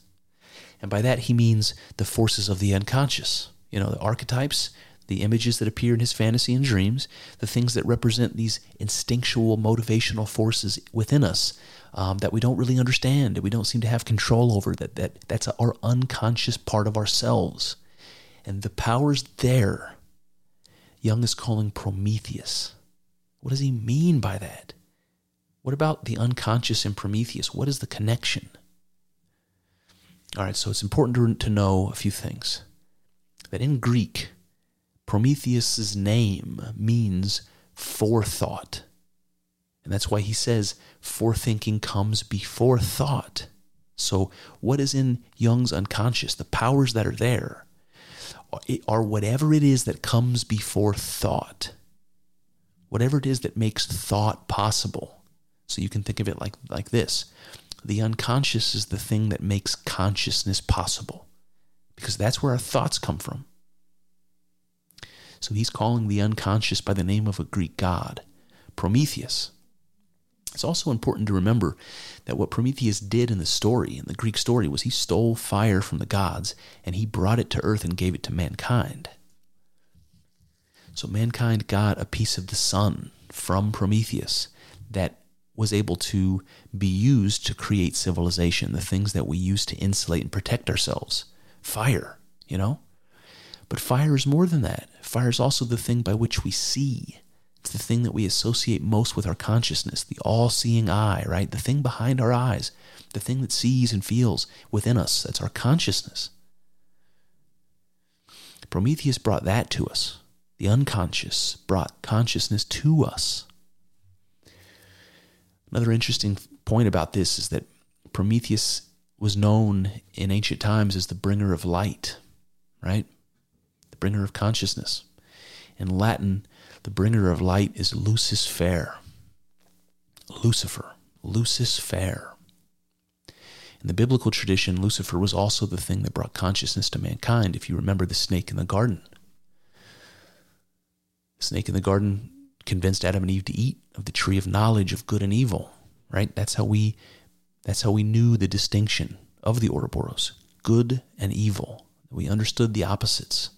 And by that he means the forces of the unconscious. You know, the archetypes, the images that appear in his fantasy and dreams, the things that represent these instinctual motivational forces within us um, that we don't really understand, that we don't seem to have control over, that, that that's our unconscious part of ourselves. And the powers there, Jung is calling Prometheus. What does he mean by that? What about the unconscious in Prometheus? What is the connection? All right, so it's important to know a few things. That in Greek, Prometheus's name means forethought. And that's why he says forethinking comes before thought. So, what is in Jung's unconscious, the powers that are there, are whatever it is that comes before thought, whatever it is that makes thought possible. So, you can think of it like, like this the unconscious is the thing that makes consciousness possible, because that's where our thoughts come from. So, he's calling the unconscious by the name of a Greek god, Prometheus. It's also important to remember that what Prometheus did in the story, in the Greek story, was he stole fire from the gods and he brought it to earth and gave it to mankind. So mankind got a piece of the sun from Prometheus that was able to be used to create civilization, the things that we use to insulate and protect ourselves. Fire, you know? But fire is more than that. Fire is also the thing by which we see. It's the thing that we associate most with our consciousness, the all seeing eye, right? The thing behind our eyes, the thing that sees and feels within us. That's our consciousness. Prometheus brought that to us. The unconscious brought consciousness to us. Another interesting point about this is that Prometheus was known in ancient times as the bringer of light, right? The bringer of consciousness. In Latin, the bringer of light is Lucis Fer. Lucifer, Lucis Fair. In the biblical tradition, Lucifer was also the thing that brought consciousness to mankind, if you remember the snake in the garden. The snake in the garden convinced Adam and Eve to eat of the tree of knowledge of good and evil, right? That's how we that's how we knew the distinction of the Ouroboros, good and evil. We understood the opposites.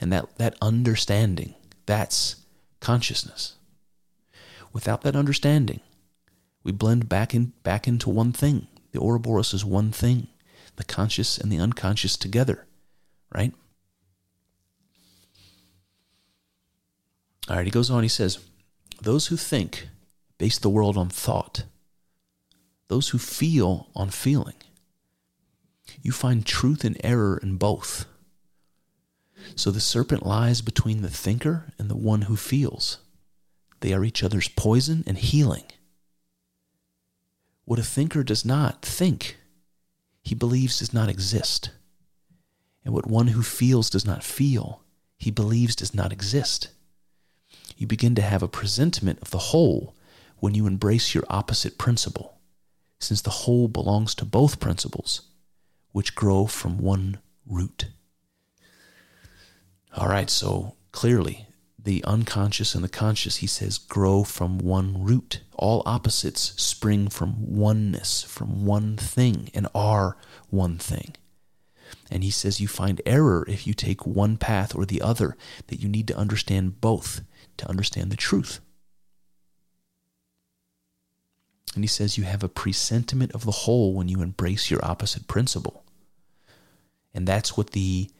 And that, that understanding, that's consciousness. Without that understanding, we blend back in back into one thing. The Ouroboros is one thing, the conscious and the unconscious together, right? All right, he goes on, he says, Those who think base the world on thought, those who feel on feeling. You find truth and error in both. So the serpent lies between the thinker and the one who feels. They are each other's poison and healing. What a thinker does not think, he believes does not exist. And what one who feels does not feel, he believes does not exist. You begin to have a presentiment of the whole when you embrace your opposite principle, since the whole belongs to both principles, which grow from one root. All right, so clearly the unconscious and the conscious, he says, grow from one root. All opposites spring from oneness, from one thing, and are one thing. And he says you find error if you take one path or the other, that you need to understand both to understand the truth. And he says you have a presentiment of the whole when you embrace your opposite principle. And that's what the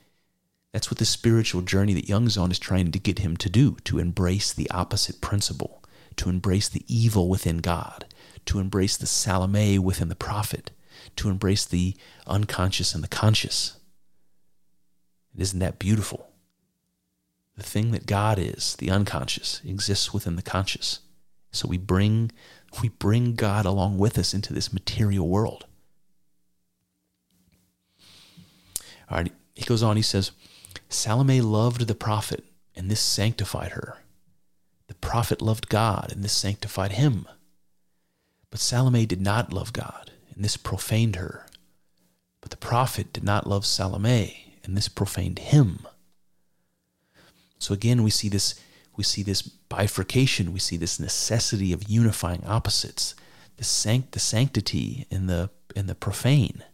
that's what the spiritual journey that Jung's on is trying to get him to do to embrace the opposite principle, to embrace the evil within God, to embrace the Salome within the prophet, to embrace the unconscious and the conscious. And isn't that beautiful? The thing that God is, the unconscious, exists within the conscious. So we bring we bring God along with us into this material world. All right, he goes on, he says, Salome loved the prophet, and this sanctified her. The prophet loved God, and this sanctified him. But Salome did not love God, and this profaned her. But the prophet did not love Salome, and this profaned him. So again, we see this we see this bifurcation, we see this necessity of unifying opposites, the, sanct- the sanctity in the in the profane.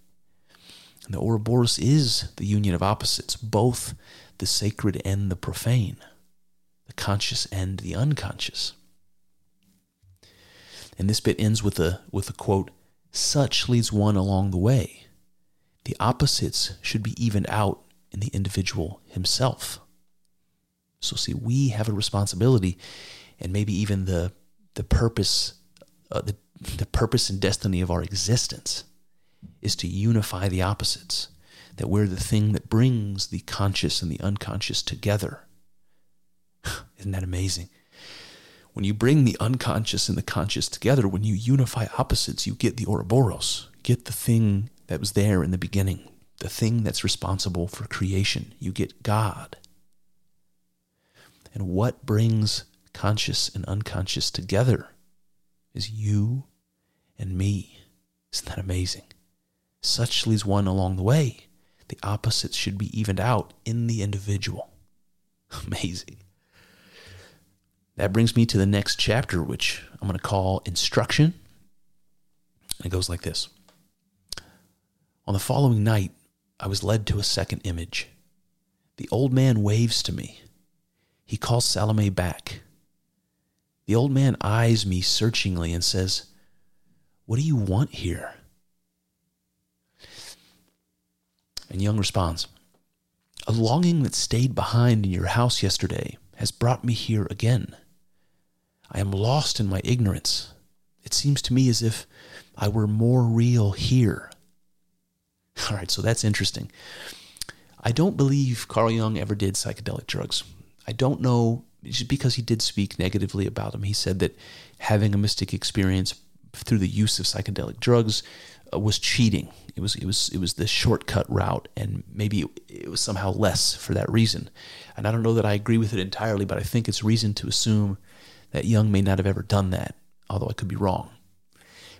And the Ouroboros is the union of opposites, both the sacred and the profane, the conscious and the unconscious. And this bit ends with a with a quote, such leads one along the way. The opposites should be evened out in the individual himself. So see, we have a responsibility and maybe even the the purpose uh, the, the purpose and destiny of our existence is to unify the opposites, that we're the thing that brings the conscious and the unconscious together. Isn't that amazing? When you bring the unconscious and the conscious together, when you unify opposites, you get the Ouroboros, get the thing that was there in the beginning, the thing that's responsible for creation. You get God. And what brings conscious and unconscious together is you and me. Isn't that amazing? Such leaves one along the way. The opposites should be evened out in the individual. Amazing. That brings me to the next chapter, which I'm going to call Instruction. And It goes like this On the following night, I was led to a second image. The old man waves to me. He calls Salome back. The old man eyes me searchingly and says, What do you want here? And Jung responds, A longing that stayed behind in your house yesterday has brought me here again. I am lost in my ignorance. It seems to me as if I were more real here. All right, so that's interesting. I don't believe Carl Jung ever did psychedelic drugs. I don't know, just because he did speak negatively about them. He said that having a mystic experience through the use of psychedelic drugs was cheating. It was it was it was the shortcut route, and maybe it, it was somehow less for that reason. And I don't know that I agree with it entirely, but I think it's reason to assume that Jung may not have ever done that, although I could be wrong.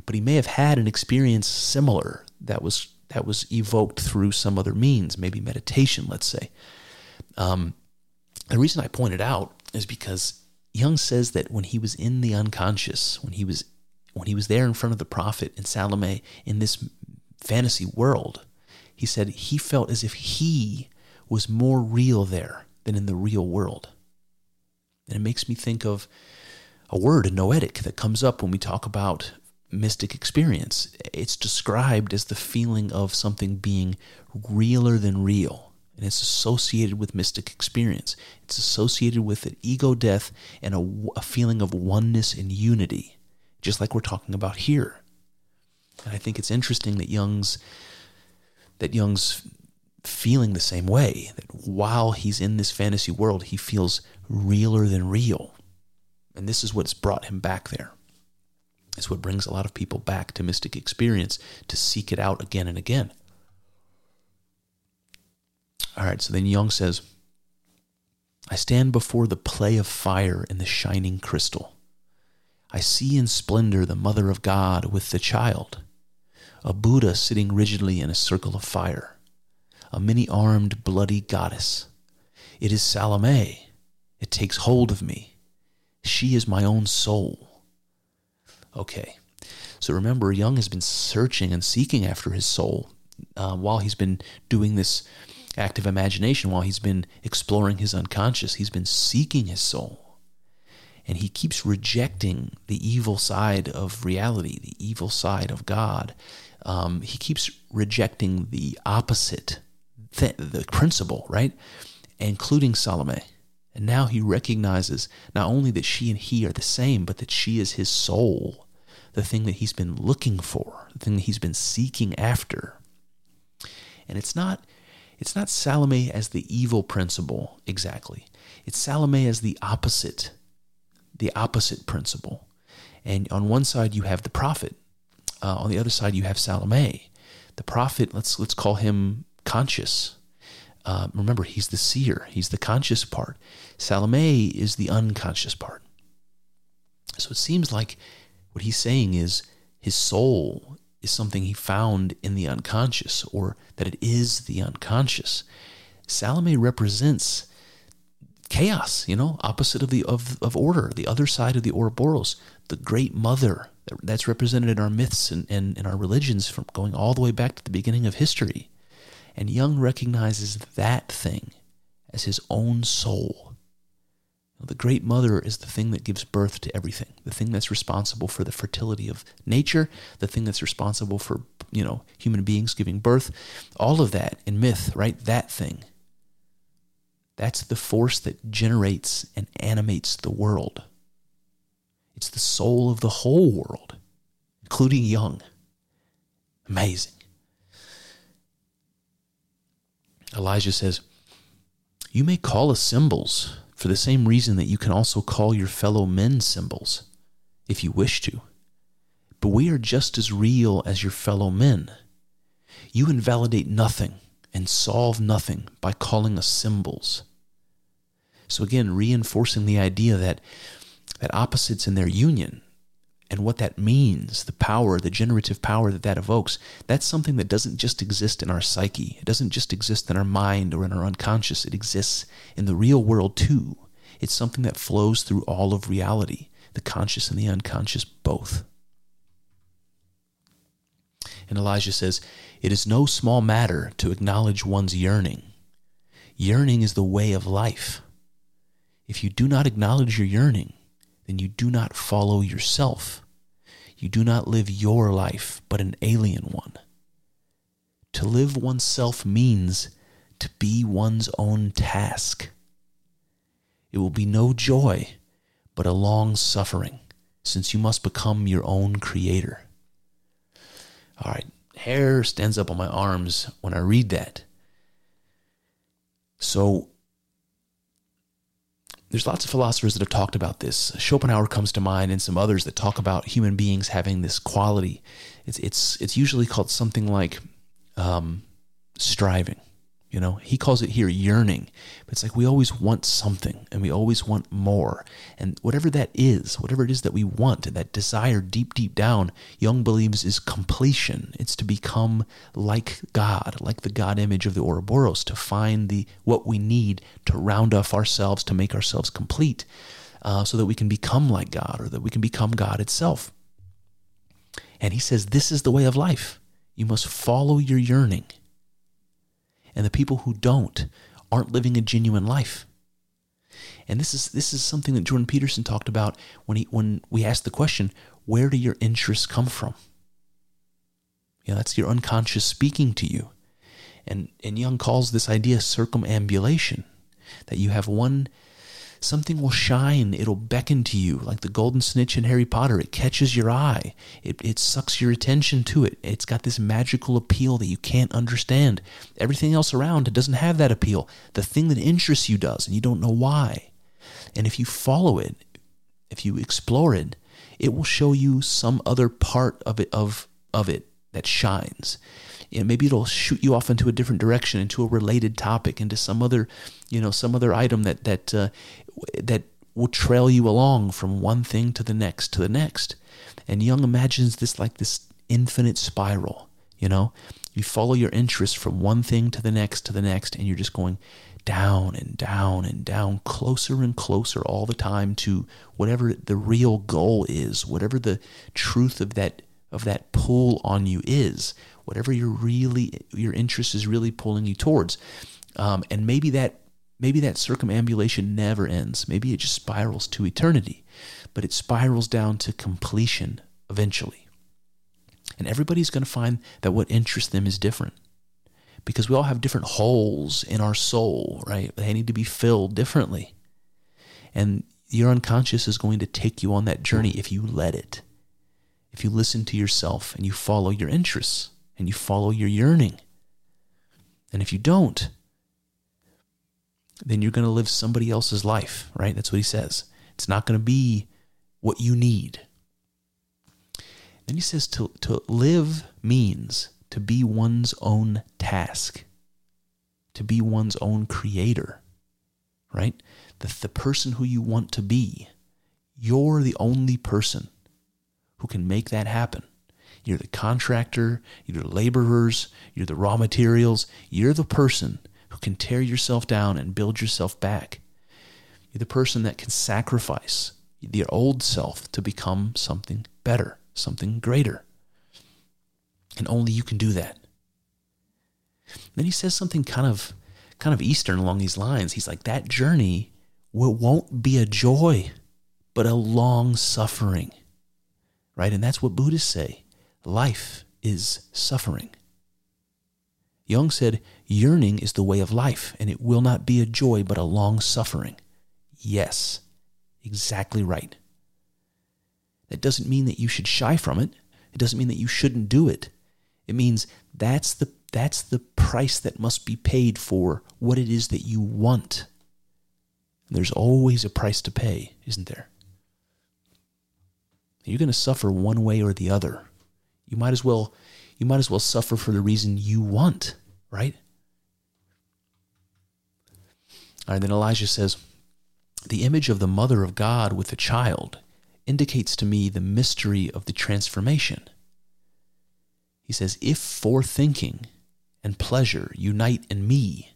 But he may have had an experience similar that was that was evoked through some other means, maybe meditation, let's say. Um, the reason I point it out is because Jung says that when he was in the unconscious, when he was when he was there in front of the prophet and Salome in this fantasy world, he said he felt as if he was more real there than in the real world. And it makes me think of a word, a noetic, that comes up when we talk about mystic experience. It's described as the feeling of something being realer than real. And it's associated with mystic experience. It's associated with an ego death and a, a feeling of oneness and unity, just like we're talking about here. And I think it's interesting that Jung's that Jung's feeling the same way. That while he's in this fantasy world, he feels realer than real. And this is what's brought him back there. It's what brings a lot of people back to mystic experience to seek it out again and again. All right, so then Jung says, I stand before the play of fire in the shining crystal. I see in splendor the Mother of God with the child, a Buddha sitting rigidly in a circle of fire, a many armed, bloody goddess. It is Salome. It takes hold of me. She is my own soul. Okay, so remember, Jung has been searching and seeking after his soul uh, while he's been doing this active imagination, while he's been exploring his unconscious. He's been seeking his soul and he keeps rejecting the evil side of reality, the evil side of God. Um, he keeps rejecting the opposite, th- the principle, right? Including Salome. And now he recognizes not only that she and he are the same, but that she is his soul, the thing that he's been looking for, the thing that he's been seeking after. And it's not it's not Salome as the evil principle exactly. It's Salome as the opposite the opposite principle. And on one side you have the prophet, uh, on the other side you have Salome. The prophet, let's let's call him conscious. Uh, remember, he's the seer. He's the conscious part. Salome is the unconscious part. So it seems like what he's saying is his soul is something he found in the unconscious, or that it is the unconscious. Salome represents chaos, you know, opposite of the of, of order, the other side of the Ouroboros, the great mother that's represented in our myths and, and, and our religions from going all the way back to the beginning of history. And Jung recognizes that thing as his own soul. The great mother is the thing that gives birth to everything, the thing that's responsible for the fertility of nature, the thing that's responsible for, you know, human beings giving birth. All of that in myth, right? That thing that's the force that generates and animates the world. It's the soul of the whole world, including Jung. Amazing. Elijah says, You may call us symbols, for the same reason that you can also call your fellow men symbols, if you wish to. But we are just as real as your fellow men. You invalidate nothing and solve nothing by calling us symbols. So again, reinforcing the idea that that opposites in their union and what that means, the power, the generative power that that evokes, that's something that doesn't just exist in our psyche. It doesn't just exist in our mind or in our unconscious. It exists in the real world too. It's something that flows through all of reality, the conscious and the unconscious both. And Elijah says, It is no small matter to acknowledge one's yearning. Yearning is the way of life. If you do not acknowledge your yearning, then you do not follow yourself. You do not live your life, but an alien one. To live oneself means to be one's own task. It will be no joy, but a long suffering, since you must become your own creator. All right, hair stands up on my arms when I read that. So, there's lots of philosophers that have talked about this. Schopenhauer comes to mind, and some others that talk about human beings having this quality. It's it's it's usually called something like um, striving. You know, he calls it here yearning. But it's like we always want something and we always want more. And whatever that is, whatever it is that we want, and that desire deep, deep down, Jung believes is completion. It's to become like God, like the God image of the Ouroboros, to find the what we need to round off ourselves, to make ourselves complete, uh, so that we can become like God or that we can become God itself. And he says, This is the way of life. You must follow your yearning and the people who don't aren't living a genuine life. And this is this is something that Jordan Peterson talked about when he when we asked the question, where do your interests come from? Know, that's your unconscious speaking to you. And and Jung calls this idea circumambulation, that you have one something will shine. It'll beckon to you like the golden snitch in Harry Potter. It catches your eye. It, it sucks your attention to it. It's got this magical appeal that you can't understand. Everything else around it doesn't have that appeal. The thing that interests you does, and you don't know why. And if you follow it, if you explore it, it will show you some other part of it of of it that shines know, maybe it'll shoot you off into a different direction, into a related topic, into some other, you know, some other item that that uh, that will trail you along from one thing to the next to the next. And Jung imagines this like this infinite spiral. You know, you follow your interest from one thing to the next to the next, and you're just going down and down and down, closer and closer all the time to whatever the real goal is, whatever the truth of that of that pull on you is, whatever you're really your interest is really pulling you towards. Um, and maybe that maybe that circumambulation never ends. Maybe it just spirals to eternity, but it spirals down to completion eventually. And everybody's going to find that what interests them is different because we all have different holes in our soul, right? They need to be filled differently. And your unconscious is going to take you on that journey if you let it. If you listen to yourself and you follow your interests and you follow your yearning. And if you don't, then you're going to live somebody else's life, right? That's what he says. It's not going to be what you need. Then he says to, to live means to be one's own task, to be one's own creator, right? The, the person who you want to be, you're the only person who can make that happen. You're the contractor, you're the laborers, you're the raw materials, you're the person who can tear yourself down and build yourself back. You're the person that can sacrifice your old self to become something better, something greater. And only you can do that. Then he says something kind of kind of eastern along these lines. He's like that journey won't be a joy, but a long suffering. Right? And that's what Buddhists say. Life is suffering. Jung said, Yearning is the way of life, and it will not be a joy but a long suffering. Yes, exactly right. That doesn't mean that you should shy from it. It doesn't mean that you shouldn't do it. It means that's the, that's the price that must be paid for what it is that you want. There's always a price to pay, isn't there? You're going to suffer one way or the other. You might as well you might as well suffer for the reason you want, right? Right, then Elijah says, The image of the mother of God with the child indicates to me the mystery of the transformation. He says, If forethinking and pleasure unite in me,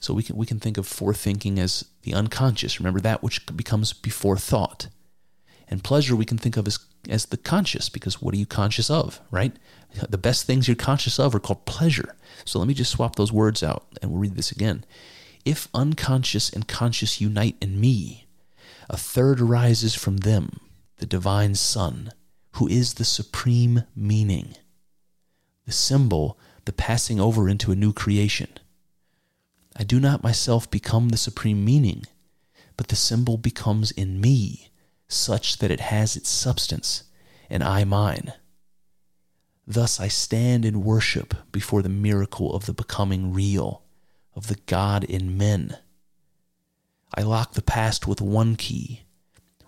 so we can we can think of forethinking as the unconscious. Remember that which becomes before thought. And pleasure we can think of as as the conscious because what are you conscious of, right? The best things you're conscious of are called pleasure. So let me just swap those words out and we'll read this again. If unconscious and conscious unite in me, a third arises from them, the divine Son, who is the supreme meaning, the symbol, the passing over into a new creation. I do not myself become the supreme meaning, but the symbol becomes in me such that it has its substance, and I mine. Thus I stand in worship before the miracle of the becoming real, of the God in men. I lock the past with one key,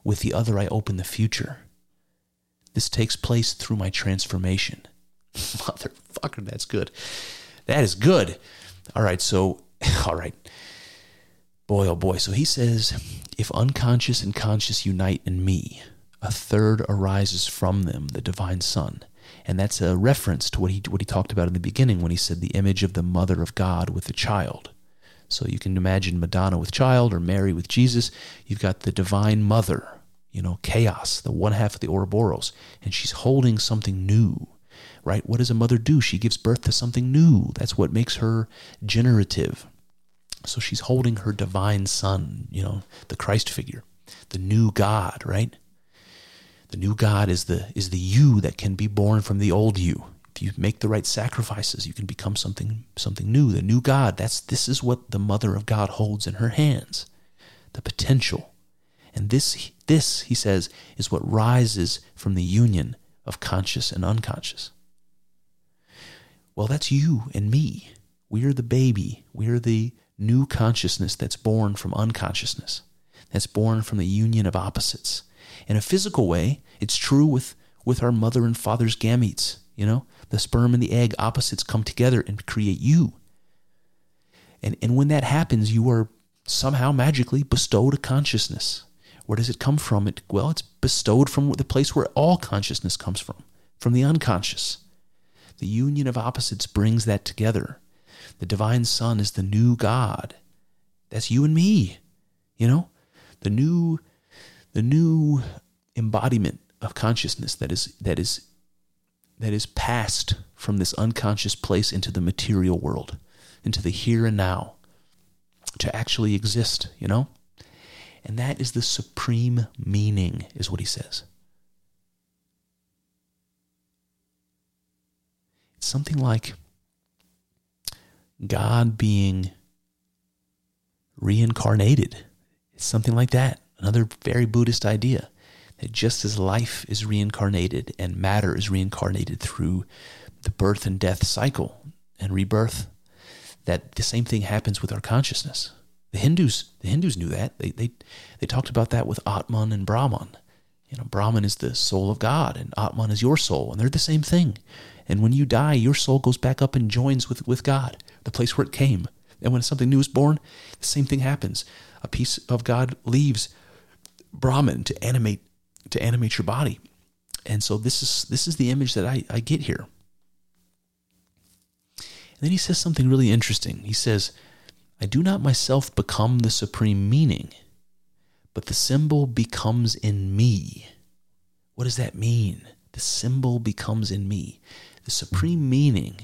with the other I open the future. This takes place through my transformation. Motherfucker, that's good. That is good. All right, so All right. Boy, oh boy. So he says, if unconscious and conscious unite in me, a third arises from them, the divine Son. And that's a reference to what he, what he talked about in the beginning when he said the image of the mother of God with the child. So you can imagine Madonna with child or Mary with Jesus. You've got the divine mother, you know, chaos, the one half of the Ouroboros, and she's holding something new right? What does a mother do? She gives birth to something new. That's what makes her generative. So she's holding her divine son, you know, the Christ figure, the new God, right? The new God is the is the you that can be born from the old you. If you make the right sacrifices, you can become something something new. The new God, that's this is what the mother of God holds in her hands. The potential. And this this, he says, is what rises from the union of conscious and unconscious. Well, that's you and me. We're the baby. We're the new consciousness that's born from unconsciousness, that's born from the union of opposites. In a physical way, it's true with, with our mother and father's gametes. You know, the sperm and the egg opposites come together and create you. And, and when that happens, you are somehow magically bestowed a consciousness. Where does it come from? It, well, it's bestowed from the place where all consciousness comes from, from the unconscious. The union of opposites brings that together. The divine Son is the new God. That's you and me. You know? The new the new embodiment of consciousness that is that is that is passed from this unconscious place into the material world, into the here and now, to actually exist, you know? And that is the supreme meaning, is what he says. It's something like God being reincarnated. It's something like that. Another very Buddhist idea that just as life is reincarnated and matter is reincarnated through the birth and death cycle and rebirth, that the same thing happens with our consciousness. The Hindus, the Hindus knew that. They, they, they talked about that with Atman and Brahman. You know, Brahman is the soul of God, and Atman is your soul, and they're the same thing. And when you die, your soul goes back up and joins with, with God, the place where it came. And when something new is born, the same thing happens. A piece of God leaves Brahman to animate to animate your body. And so this is this is the image that I, I get here. And then he says something really interesting. He says, I do not myself become the supreme meaning, but the symbol becomes in me. What does that mean? The symbol becomes in me. The supreme meaning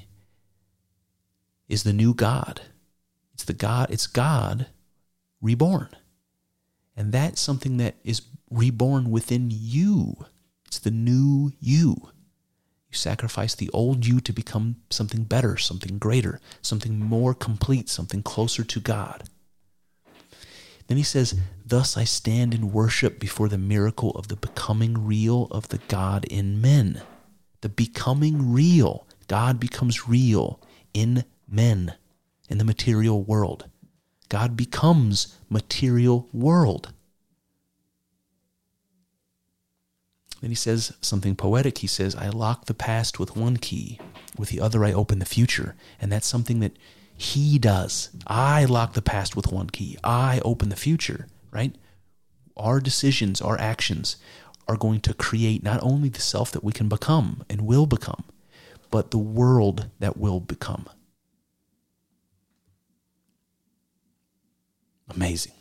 is the new God. It's the God, it's God reborn. And that's something that is reborn within you. It's the new you. You sacrifice the old you to become something better, something greater, something more complete, something closer to God. Then he says, Thus I stand in worship before the miracle of the becoming real of the God in men the becoming real. God becomes real in men, in the material world. God becomes material world. Then he says something poetic. He says, I lock the past with one key, with the other I open the future. And that's something that he does. I lock the past with one key, I open the future, right? Our decisions, our actions are going to create not only the self that we can become and will become, but the world that will become. Amazing.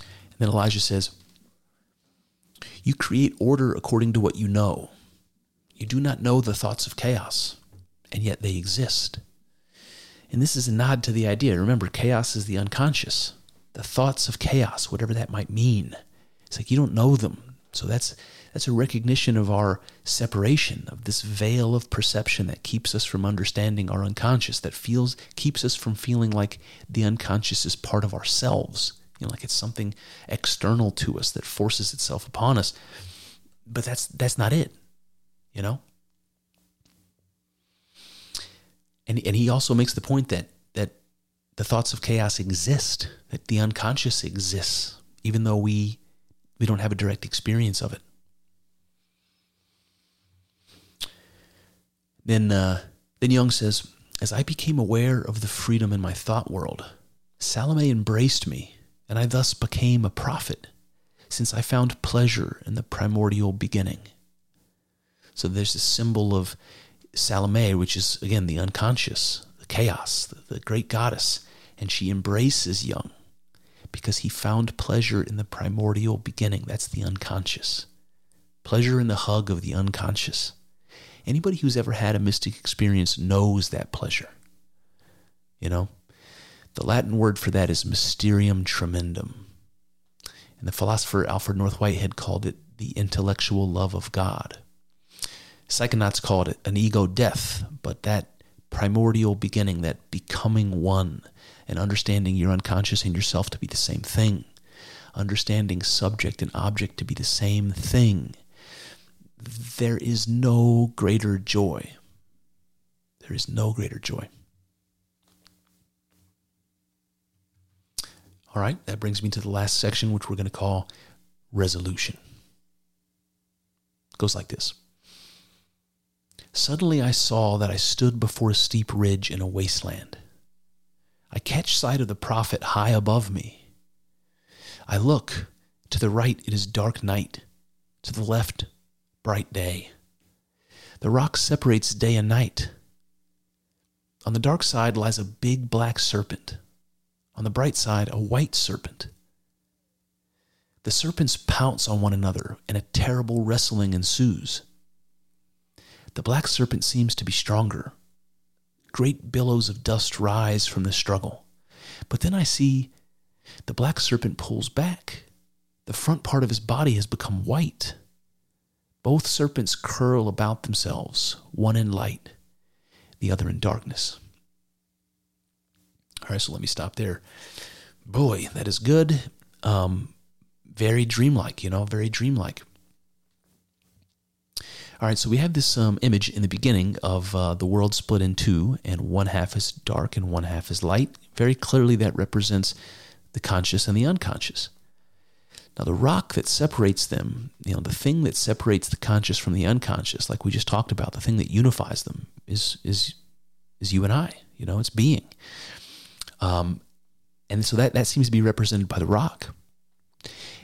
And then Elijah says, You create order according to what you know. You do not know the thoughts of chaos, and yet they exist. And this is a nod to the idea. Remember, chaos is the unconscious. The thoughts of chaos, whatever that might mean. It's like you don't know them. So that's that's a recognition of our separation, of this veil of perception that keeps us from understanding our unconscious, that feels keeps us from feeling like the unconscious is part of ourselves. You know, like it's something external to us that forces itself upon us. But that's that's not it. You know? And and he also makes the point that that the thoughts of chaos exist, that the unconscious exists, even though we we don't have a direct experience of it. Then, uh, then Jung says, as I became aware of the freedom in my thought world, Salome embraced me, and I thus became a prophet, since I found pleasure in the primordial beginning. So there's this symbol of Salome, which is, again, the unconscious, the chaos, the, the great goddess, and she embraces Jung because he found pleasure in the primordial beginning. That's the unconscious. Pleasure in the hug of the unconscious. Anybody who's ever had a mystic experience knows that pleasure. You know? The Latin word for that is mysterium tremendum. And the philosopher Alfred North Whitehead called it the intellectual love of God. Psychonauts called it an ego death, but that primordial beginning, that becoming one, and understanding your unconscious and yourself to be the same thing, understanding subject and object to be the same thing, there is no greater joy. There is no greater joy. All right, that brings me to the last section, which we're going to call resolution. It goes like this Suddenly I saw that I stood before a steep ridge in a wasteland. I catch sight of the prophet high above me. I look. To the right, it is dark night. To the left, bright day. The rock separates day and night. On the dark side lies a big black serpent. On the bright side, a white serpent. The serpents pounce on one another, and a terrible wrestling ensues. The black serpent seems to be stronger. Great billows of dust rise from the struggle. But then I see the black serpent pulls back. The front part of his body has become white. Both serpents curl about themselves, one in light, the other in darkness. All right, so let me stop there. Boy, that is good. Um, very dreamlike, you know, very dreamlike. All right, so we have this um, image in the beginning of uh, the world split in two, and one half is dark and one half is light. Very clearly, that represents the conscious and the unconscious. Now, the rock that separates them, you know, the thing that separates the conscious from the unconscious, like we just talked about, the thing that unifies them is is is you and I. You know, it's being. Um, and so that that seems to be represented by the rock.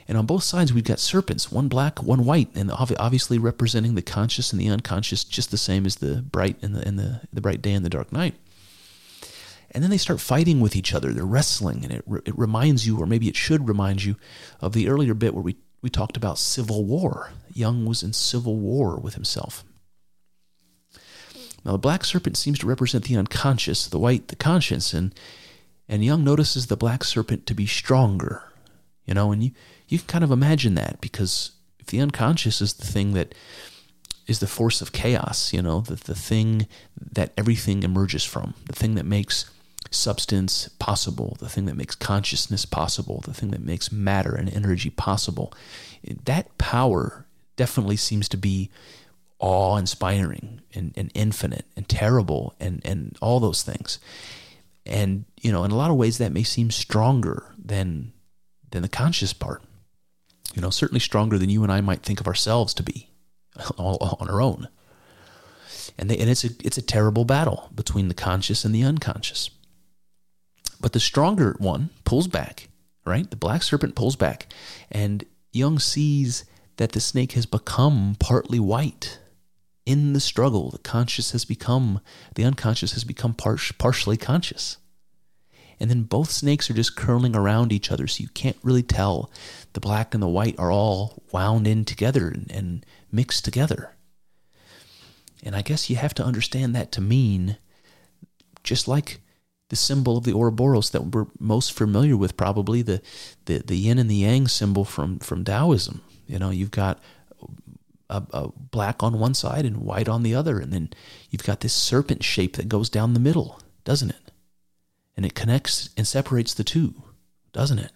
And on both sides, we've got serpents, one black, one white, and obviously representing the conscious and the unconscious, just the same as the bright and the and the, the bright day and the dark night. And then they start fighting with each other. They're wrestling, and it, it reminds you, or maybe it should remind you, of the earlier bit where we, we talked about civil war. Jung was in civil war with himself. Now, the black serpent seems to represent the unconscious, the white, the conscience, and, and Jung notices the black serpent to be stronger. You know, and you, you can kind of imagine that because if the unconscious is the thing that is the force of chaos, you know, the, the thing that everything emerges from, the thing that makes substance possible, the thing that makes consciousness possible, the thing that makes matter and energy possible. That power definitely seems to be awe inspiring and, and infinite and terrible and, and all those things. And, you know, in a lot of ways that may seem stronger than than the conscious part. You know, certainly stronger than you and I might think of ourselves to be on our own. And they, and it's a it's a terrible battle between the conscious and the unconscious. But the stronger one pulls back, right? The black serpent pulls back, and Jung sees that the snake has become partly white. In the struggle, the conscious has become, the unconscious has become par- partially conscious. And then both snakes are just curling around each other, so you can't really tell. The black and the white are all wound in together and, and mixed together. And I guess you have to understand that to mean, just like the symbol of the Ouroboros that we're most familiar with, probably the, the, the yin and the yang symbol from, from Taoism. You know, you've got a, a, black on one side and white on the other, and then you've got this serpent shape that goes down the middle, doesn't it? And it connects and separates the two, doesn't it?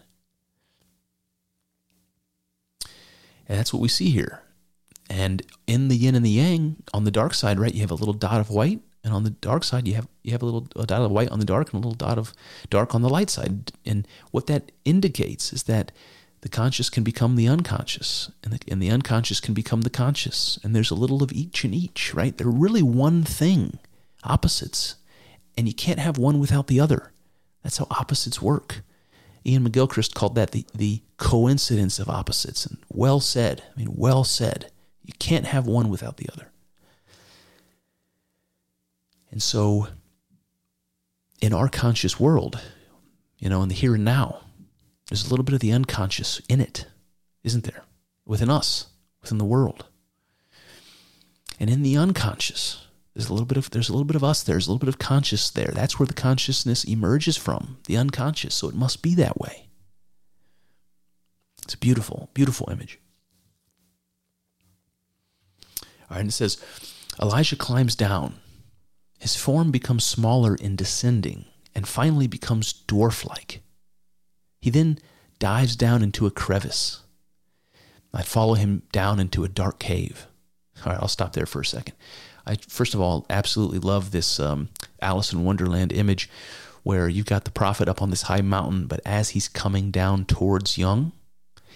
And that's what we see here. And in the yin and the yang, on the dark side, right, you have a little dot of white, and on the dark side, you have you have a little a dot of white on the dark and a little dot of dark on the light side. And what that indicates is that the conscious can become the unconscious, and the, and the unconscious can become the conscious. And there's a little of each in each, right? They're really one thing, opposites, and you can't have one without the other. That's how opposites work. Iain McGilchrist called that the, the coincidence of opposites, and well said. I mean, well said. You can't have one without the other. And so, in our conscious world, you know, in the here and now, there's a little bit of the unconscious in it, isn't there? Within us, within the world. And in the unconscious, there's a little bit of there's a little bit of us there, there's a little bit of conscious there. That's where the consciousness emerges from, the unconscious. So it must be that way. It's a beautiful, beautiful image. All right, and it says, Elijah climbs down. His form becomes smaller in descending and finally becomes dwarf like. He then dives down into a crevice. I follow him down into a dark cave. All right, I'll stop there for a second. I first of all absolutely love this um, Alice in Wonderland image where you've got the prophet up on this high mountain, but as he's coming down towards Jung,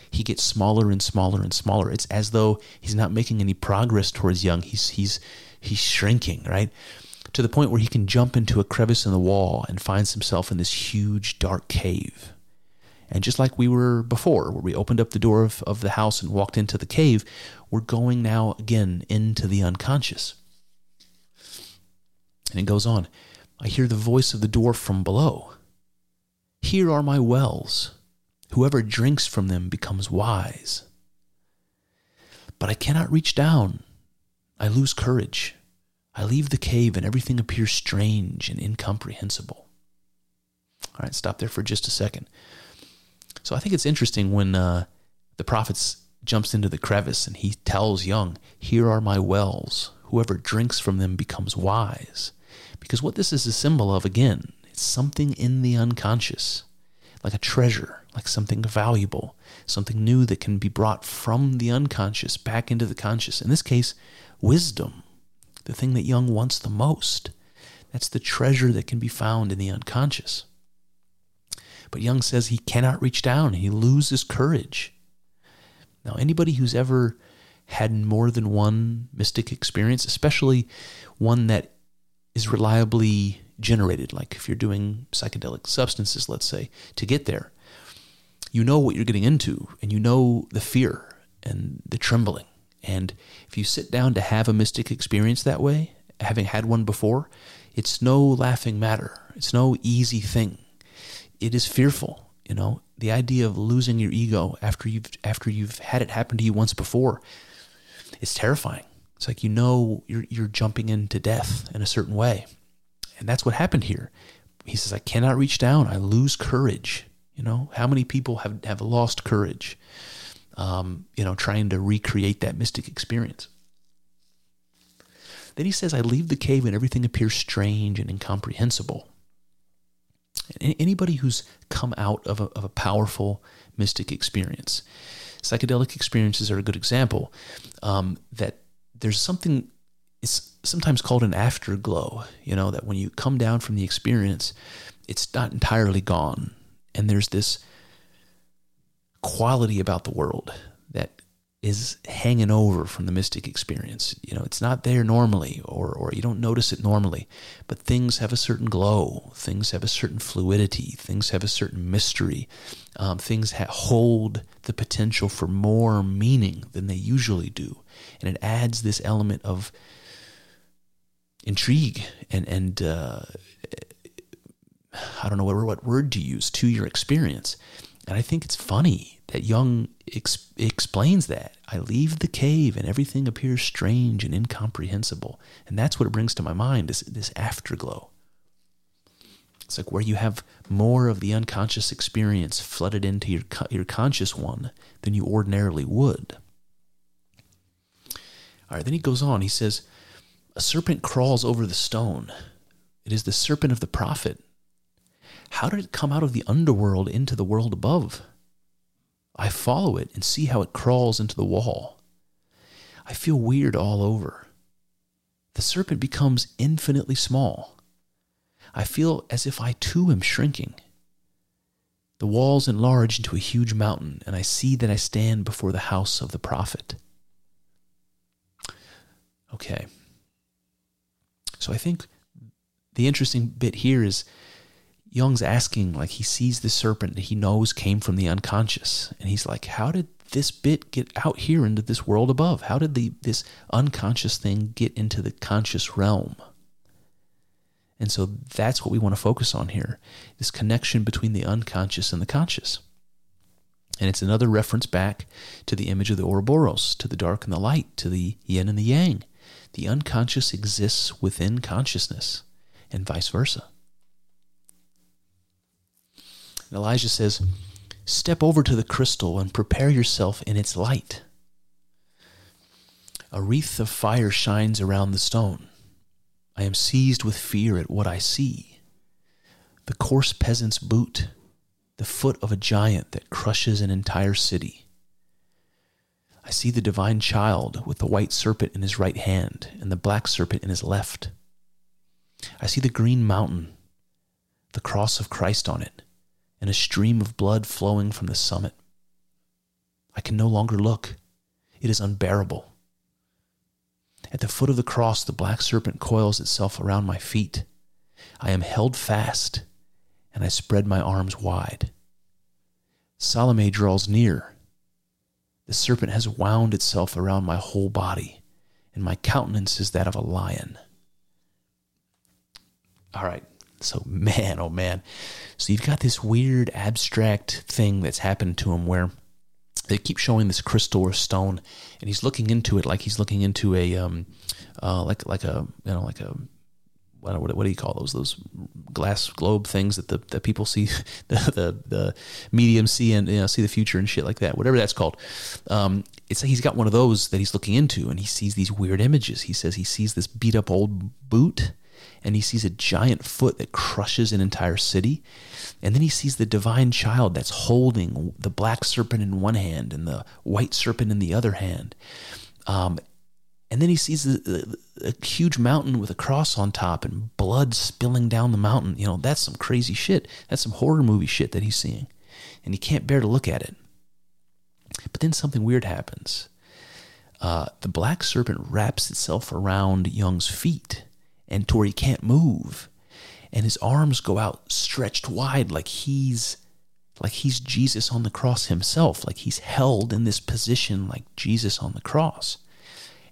he gets smaller and smaller and smaller. It's as though he's not making any progress towards Jung. He's he's he's shrinking, right? To the point where he can jump into a crevice in the wall and finds himself in this huge dark cave. And just like we were before, where we opened up the door of, of the house and walked into the cave, we're going now again into the unconscious. And it goes on I hear the voice of the dwarf from below. Here are my wells. Whoever drinks from them becomes wise. But I cannot reach down. I lose courage. I leave the cave and everything appears strange and incomprehensible. All right, stop there for just a second. So I think it's interesting when uh, the prophet jumps into the crevice and he tells Jung, Here are my wells. Whoever drinks from them becomes wise. Because what this is a symbol of, again, it's something in the unconscious, like a treasure like something valuable, something new that can be brought from the unconscious back into the conscious. In this case, wisdom, the thing that Jung wants the most. That's the treasure that can be found in the unconscious. But Jung says he cannot reach down, he loses courage. Now, anybody who's ever had more than one mystic experience, especially one that is reliably generated, like if you're doing psychedelic substances, let's say, to get there, you know what you're getting into and you know the fear and the trembling. And if you sit down to have a mystic experience that way, having had one before, it's no laughing matter. It's no easy thing. It is fearful, you know. The idea of losing your ego after you've after you've had it happen to you once before, it's terrifying. It's like you know you're you're jumping into death in a certain way. And that's what happened here. He says, I cannot reach down. I lose courage. You know, how many people have, have lost courage, um, you know, trying to recreate that mystic experience? Then he says, I leave the cave and everything appears strange and incomprehensible. Anybody who's come out of a, of a powerful mystic experience, psychedelic experiences are a good example. Um, that there's something, it's sometimes called an afterglow, you know, that when you come down from the experience, it's not entirely gone. And there's this quality about the world that is hanging over from the mystic experience. You know, it's not there normally, or, or you don't notice it normally, but things have a certain glow, things have a certain fluidity, things have a certain mystery, um, things ha- hold the potential for more meaning than they usually do. And it adds this element of intrigue and, and uh, I don't know what, what word to use to your experience. And I think it's funny that Jung ex- explains that. I leave the cave and everything appears strange and incomprehensible. And that's what it brings to my mind is this afterglow. It's like where you have more of the unconscious experience flooded into your, your conscious one than you ordinarily would. All right, then he goes on. He says, A serpent crawls over the stone. It is the serpent of the prophet. How did it come out of the underworld into the world above? I follow it and see how it crawls into the wall. I feel weird all over. The serpent becomes infinitely small. I feel as if I too am shrinking. The walls enlarge into a huge mountain, and I see that I stand before the house of the prophet. Okay. So I think the interesting bit here is Jung's asking, like, he sees the serpent that he knows came from the unconscious. And he's like, how did this bit get out here into this world above? How did the, this unconscious thing get into the conscious realm? And so that's what we want to focus on here this connection between the unconscious and the conscious. And it's another reference back to the image of the Ouroboros, to the dark and the light, to the yin and the yang. The unconscious exists within consciousness, and vice versa. And Elijah says, Step over to the crystal and prepare yourself in its light. A wreath of fire shines around the stone. I am seized with fear at what I see. The coarse peasant's boot, the foot of a giant that crushes an entire city. I see the divine child with the white serpent in his right hand and the black serpent in his left. I see the green mountain, the cross of Christ on it, and a stream of blood flowing from the summit. I can no longer look. It is unbearable. At the foot of the cross, the black serpent coils itself around my feet. I am held fast, and I spread my arms wide. Salome draws near. The serpent has wound itself around my whole body, and my countenance is that of a lion. All right, so, man, oh man. So, you've got this weird abstract thing that's happened to him where they keep showing this crystal or stone, and he's looking into it like he's looking into a, um, uh, like, like a, you know, like a, what, what, do you call those? Those glass globe things that the that people see, the the, the medium see and you know, see the future and shit like that. Whatever that's called. Um, it's he's got one of those that he's looking into, and he sees these weird images. He says he sees this beat up old boot and he sees a giant foot that crushes an entire city. And then he sees the divine child that's holding the black serpent in one hand and the white serpent in the other hand. Um, and then he sees a, a, a, huge mountain with a cross on top and blood spilling down the mountain. You know, that's some crazy shit. That's some horror movie shit that he's seeing. And he can't bear to look at it. But then something weird happens. Uh, the black serpent wraps itself around Jung's feet and to where he can't move. And his arms go out stretched wide like he's like he's Jesus on the cross himself, like he's held in this position like Jesus on the cross.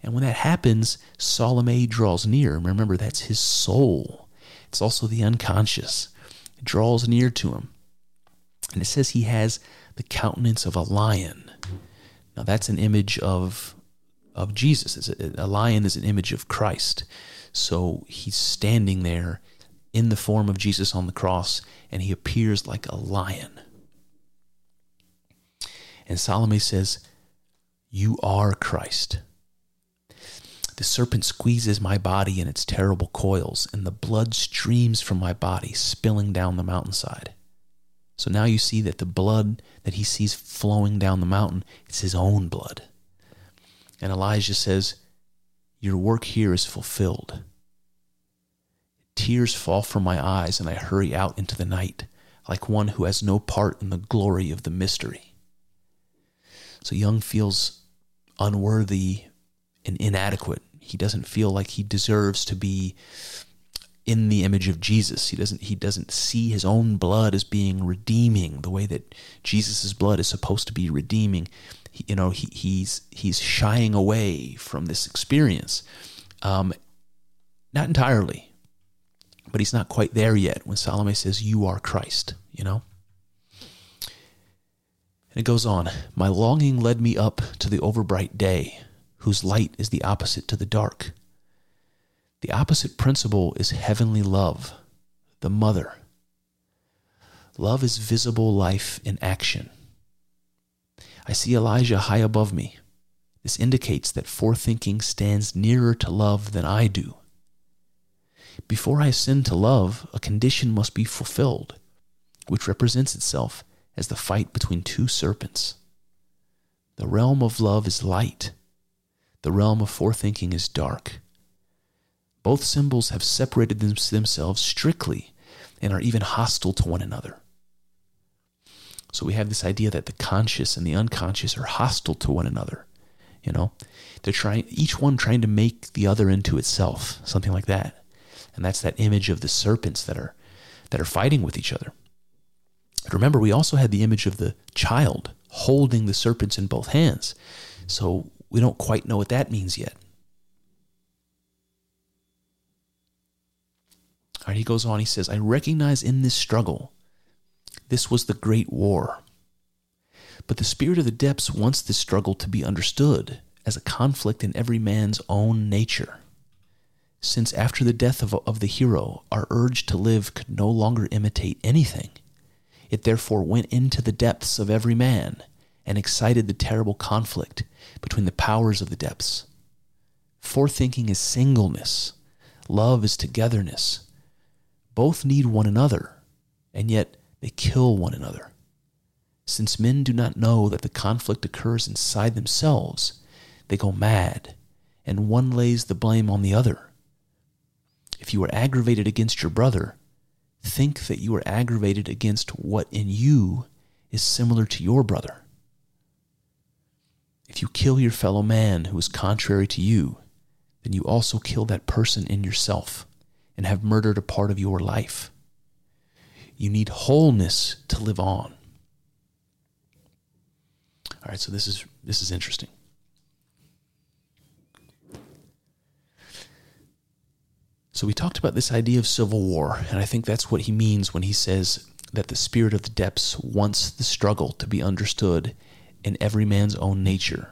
And when that happens, Salome draws near. Remember, that's his soul. It's also the unconscious. It draws near to him. And it says he has the countenance of a lion. Now that's an image of of Jesus. A lion is an image of Christ. So he's standing there in the form of Jesus on the cross, and he appears like a lion. And Salome says, You are Christ. The serpent squeezes my body in its terrible coils, and the blood streams from my body, spilling down the mountainside. So now you see that the blood that he sees flowing down the mountain, it's his own blood. And Elijah says, your work here is fulfilled. Tears fall from my eyes, and I hurry out into the night, like one who has no part in the glory of the mystery. So Jung feels unworthy and inadequate. He doesn't feel like he deserves to be in the image of Jesus. He doesn't he doesn't see his own blood as being redeeming the way that Jesus' blood is supposed to be redeeming. You know, he, he's he's shying away from this experience. Um, not entirely, but he's not quite there yet when Salome says, You are Christ, you know? And it goes on My longing led me up to the overbright day, whose light is the opposite to the dark. The opposite principle is heavenly love, the mother. Love is visible life in action. I see Elijah high above me. This indicates that forethinking stands nearer to love than I do. Before I ascend to love, a condition must be fulfilled, which represents itself as the fight between two serpents. The realm of love is light, the realm of forethinking is dark. Both symbols have separated them, themselves strictly and are even hostile to one another. So we have this idea that the conscious and the unconscious are hostile to one another. You know, they're trying, each one trying to make the other into itself, something like that. And that's that image of the serpents that are that are fighting with each other. Remember, we also had the image of the child holding the serpents in both hands. So we don't quite know what that means yet. All right, he goes on, he says, I recognize in this struggle, this was the great war. But the spirit of the depths wants this struggle to be understood as a conflict in every man's own nature. Since after the death of, of the hero, our urge to live could no longer imitate anything, it therefore went into the depths of every man and excited the terrible conflict between the powers of the depths. Forethinking is singleness, love is togetherness, both need one another, and yet they kill one another. Since men do not know that the conflict occurs inside themselves, they go mad, and one lays the blame on the other. If you are aggravated against your brother, think that you are aggravated against what in you is similar to your brother. If you kill your fellow man who is contrary to you, then you also kill that person in yourself and have murdered a part of your life. You need wholeness to live on. All right, so this is this is interesting. So we talked about this idea of civil war, and I think that's what he means when he says that the spirit of the depths wants the struggle to be understood in every man's own nature.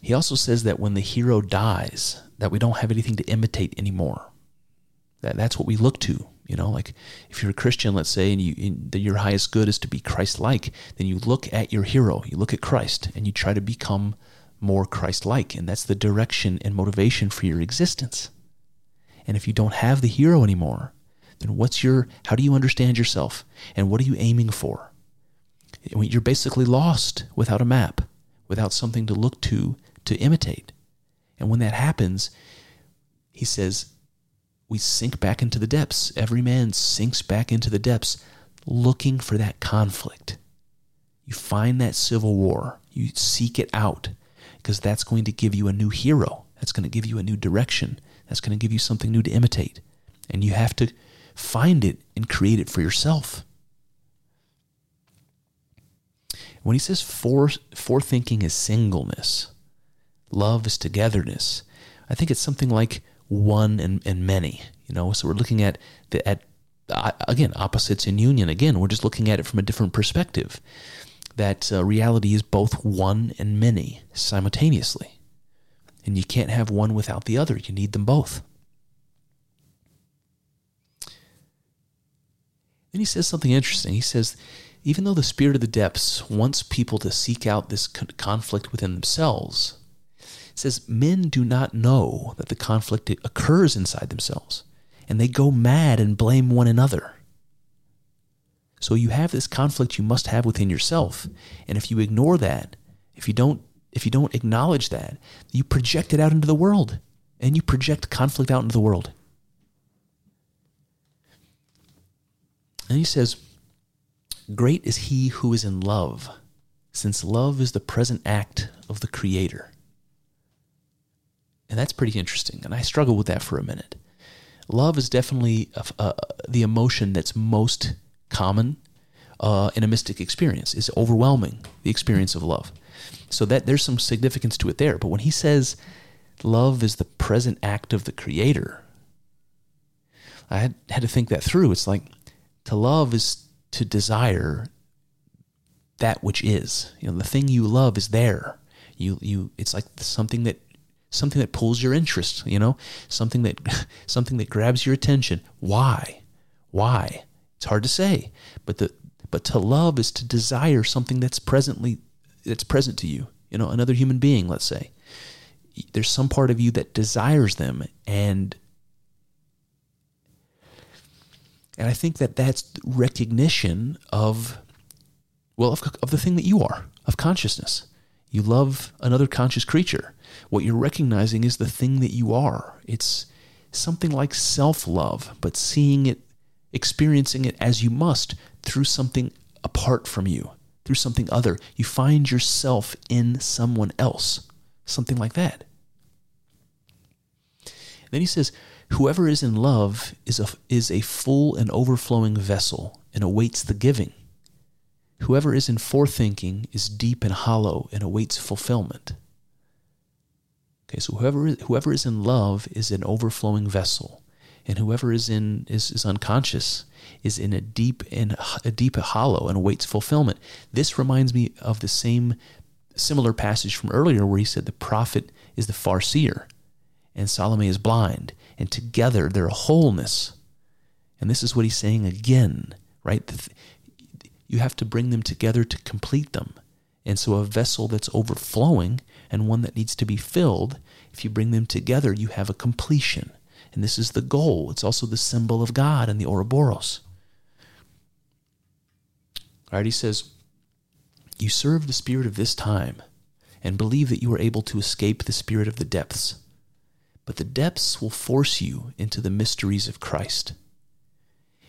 He also says that when the hero dies, that we don't have anything to imitate anymore. That that's what we look to. You know, like if you're a Christian, let's say, and you your highest good is to be Christ-like, then you look at your hero, you look at Christ, and you try to become more Christ-like, and that's the direction and motivation for your existence. And if you don't have the hero anymore, then what's your? How do you understand yourself, and what are you aiming for? You're basically lost without a map, without something to look to to imitate. And when that happens, he says, we sink back into the depths. Every man sinks back into the depths looking for that conflict. You find that civil war, you seek it out because that's going to give you a new hero. That's going to give you a new direction. That's going to give you something new to imitate. And you have to find it and create it for yourself. When he says fore, forethinking is singleness, Love is togetherness. I think it's something like one and, and many. You know, so we're looking at the at uh, again opposites in union. Again, we're just looking at it from a different perspective. That uh, reality is both one and many simultaneously, and you can't have one without the other. You need them both. Then he says something interesting. He says, even though the spirit of the depths wants people to seek out this conflict within themselves, says men do not know that the conflict occurs inside themselves, and they go mad and blame one another. So you have this conflict you must have within yourself, and if you ignore that, if you don't if you don't acknowledge that, you project it out into the world and you project conflict out into the world. And he says, Great is he who is in love, since love is the present act of the Creator. And that's pretty interesting. And I struggle with that for a minute. Love is definitely the emotion that's most common uh, in a mystic experience. Is overwhelming the experience of love. So that there's some significance to it there. But when he says love is the present act of the Creator, I had, had to think that through. It's like to love is to desire that which is. You know, the thing you love is there. You you it's like something that something that pulls your interest, you know? Something that something that grabs your attention. Why? Why? It's hard to say. But the but to love is to desire something that's presently that's present to you. You know, another human being, let's say. There's some part of you that desires them and and I think that that's recognition of well of, of the thing that you are, of consciousness. You love another conscious creature. What you're recognizing is the thing that you are. It's something like self love, but seeing it, experiencing it as you must through something apart from you, through something other. You find yourself in someone else, something like that. Then he says, Whoever is in love is a, is a full and overflowing vessel and awaits the giving. Whoever is in forethinking is deep and hollow and awaits fulfillment. Okay, so whoever whoever is in love is an overflowing vessel, and whoever is in is, is unconscious is in a deep and a deep hollow and awaits fulfillment. This reminds me of the same similar passage from earlier where he said the prophet is the far seer, and Salome is blind, and together they're a wholeness. And this is what he's saying again, right? you have to bring them together to complete them. And so, a vessel that's overflowing and one that needs to be filled, if you bring them together, you have a completion. And this is the goal. It's also the symbol of God and the Ouroboros. All right, he says, You serve the spirit of this time and believe that you are able to escape the spirit of the depths. But the depths will force you into the mysteries of Christ.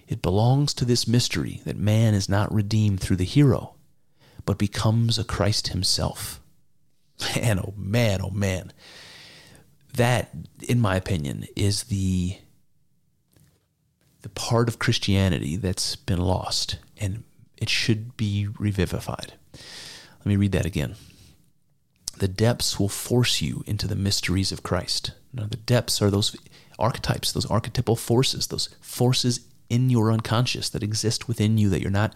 It belongs to this mystery that man is not redeemed through the hero, but becomes a Christ himself. Man, oh man, oh man. That, in my opinion, is the the part of Christianity that's been lost, and it should be revivified. Let me read that again. The depths will force you into the mysteries of Christ. Now, the depths are those archetypes, those archetypal forces, those forces in your unconscious that exist within you that you're not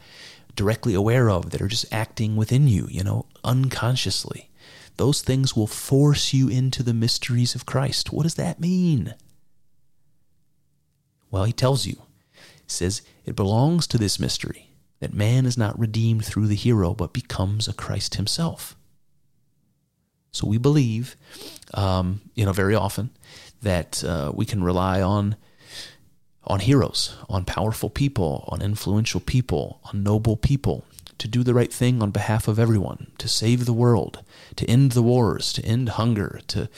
directly aware of, that are just acting within you, you know, unconsciously. Those things will force you into the mysteries of Christ. What does that mean? Well, he tells you. He says, It belongs to this mystery that man is not redeemed through the hero, but becomes a Christ himself. So we believe, um, you know, very often that uh, we can rely on on heroes, on powerful people, on influential people, on noble people, to do the right thing on behalf of everyone, to save the world, to end the wars, to end hunger, to,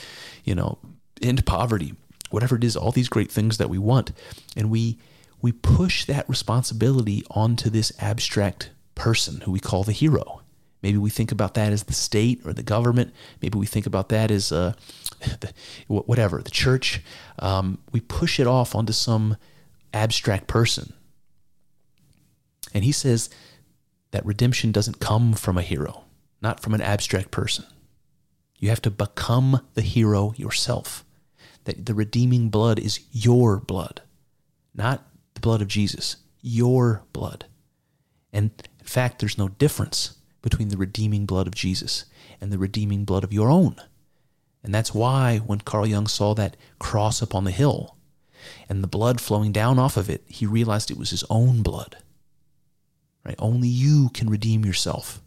you know, end poverty, whatever it is, all these great things that we want. And we we push that responsibility onto this abstract person who we call the hero. Maybe we think about that as the state or the government. Maybe we think about that as uh, the, whatever, the church. Um, we push it off onto some abstract person. And he says that redemption doesn't come from a hero, not from an abstract person. You have to become the hero yourself. That the redeeming blood is your blood, not the blood of Jesus, your blood. And in fact, there's no difference between the redeeming blood of Jesus and the redeeming blood of your own. And that's why when Carl Jung saw that cross upon the hill, and the blood flowing down off of it, he realized it was his own blood. Right? Only you can redeem yourself.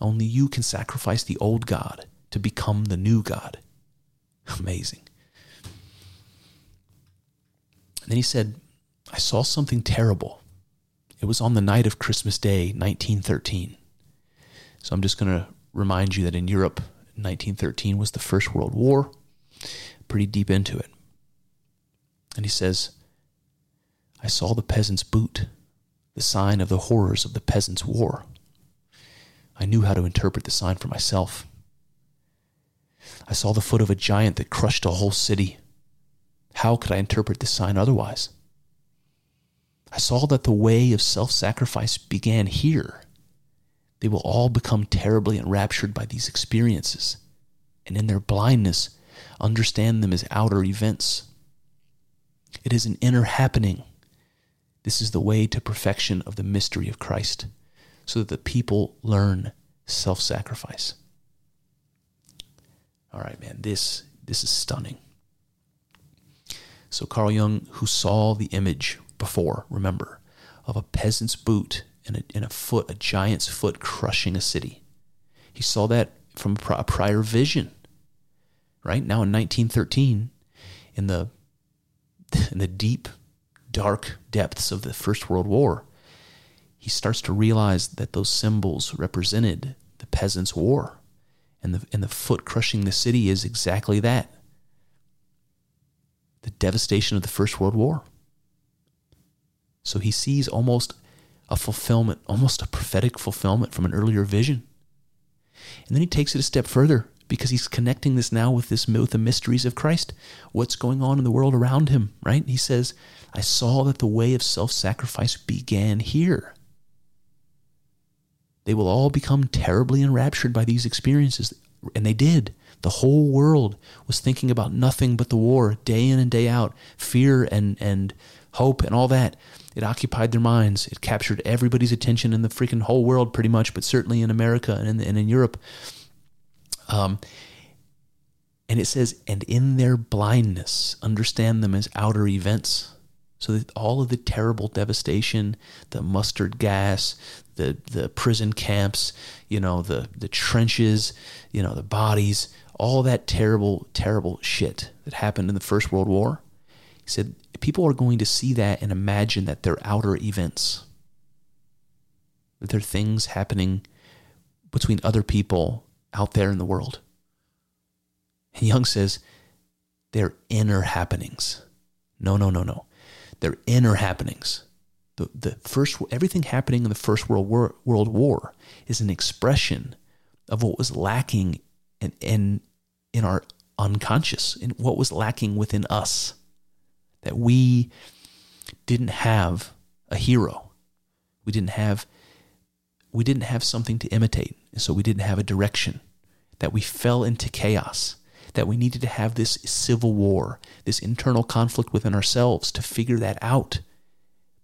Only you can sacrifice the old God to become the new God. Amazing. And then he said, I saw something terrible. It was on the night of Christmas Day, 1913. So I'm just going to remind you that in Europe, 1913 was the First World War, pretty deep into it. And he says, I saw the peasant's boot, the sign of the horrors of the peasant's war. I knew how to interpret the sign for myself. I saw the foot of a giant that crushed a whole city. How could I interpret this sign otherwise? I saw that the way of self sacrifice began here. They will all become terribly enraptured by these experiences, and in their blindness, understand them as outer events. It is an inner happening. This is the way to perfection of the mystery of Christ, so that the people learn self sacrifice. All right, man, this, this is stunning. So, Carl Jung, who saw the image before, remember, of a peasant's boot and a, and a foot, a giant's foot crushing a city, he saw that from a prior vision. Right now, in 1913, in the in the deep, dark depths of the First World War, he starts to realize that those symbols represented the peasants' war and the, and the foot crushing the city is exactly that the devastation of the First World War. So he sees almost a fulfillment, almost a prophetic fulfillment from an earlier vision. And then he takes it a step further because he's connecting this now with this with the mysteries of Christ. What's going on in the world around him, right? He says, I saw that the way of self-sacrifice began here. They will all become terribly enraptured by these experiences. And they did. The whole world was thinking about nothing but the war, day in and day out, fear and, and hope and all that. It occupied their minds. It captured everybody's attention in the freaking whole world, pretty much, but certainly in America and in, and in Europe. Um, and it says, and in their blindness, understand them as outer events. So all of the terrible devastation, the mustard gas, the the prison camps, you know, the the trenches, you know, the bodies, all that terrible, terrible shit that happened in the First World War. He said people are going to see that and imagine that they're outer events. That they're things happening between other people out there in the world. And Jung says they're inner happenings. No, no, no, no. They're inner happenings. The, the first, everything happening in the First World War, World War is an expression of what was lacking in, in, in our unconscious, in what was lacking within us. That we didn't have a hero. We didn't have we didn't have something to imitate, and so we didn't have a direction. That we fell into chaos that we needed to have this civil war, this internal conflict within ourselves to figure that out.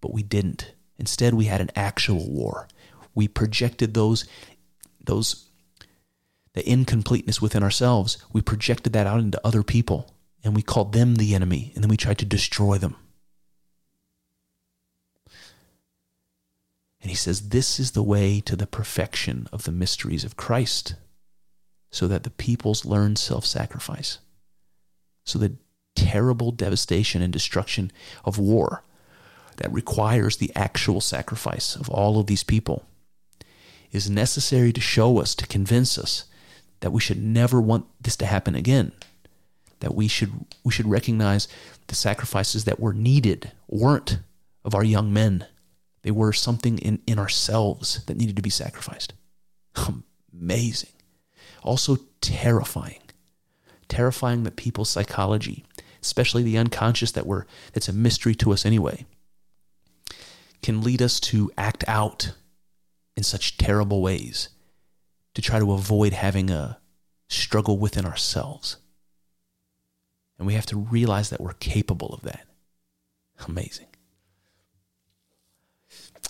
But we didn't. Instead, we had an actual war. We projected those, those, the incompleteness within ourselves. We projected that out into other people, and we called them the enemy, and then we tried to destroy them. And he says, This is the way to the perfection of the mysteries of Christ so that the peoples learn self sacrifice. So the terrible devastation and destruction of war that requires the actual sacrifice of all of these people is necessary to show us, to convince us that we should never want this to happen again. That we should we should recognize the sacrifices that were needed weren't of our young men. They were something in, in ourselves that needed to be sacrificed. Amazing also terrifying. Terrifying that people's psychology, especially the unconscious that we're that's a mystery to us anyway, can lead us to act out in such terrible ways to try to avoid having a struggle within ourselves. And we have to realize that we're capable of that. Amazing.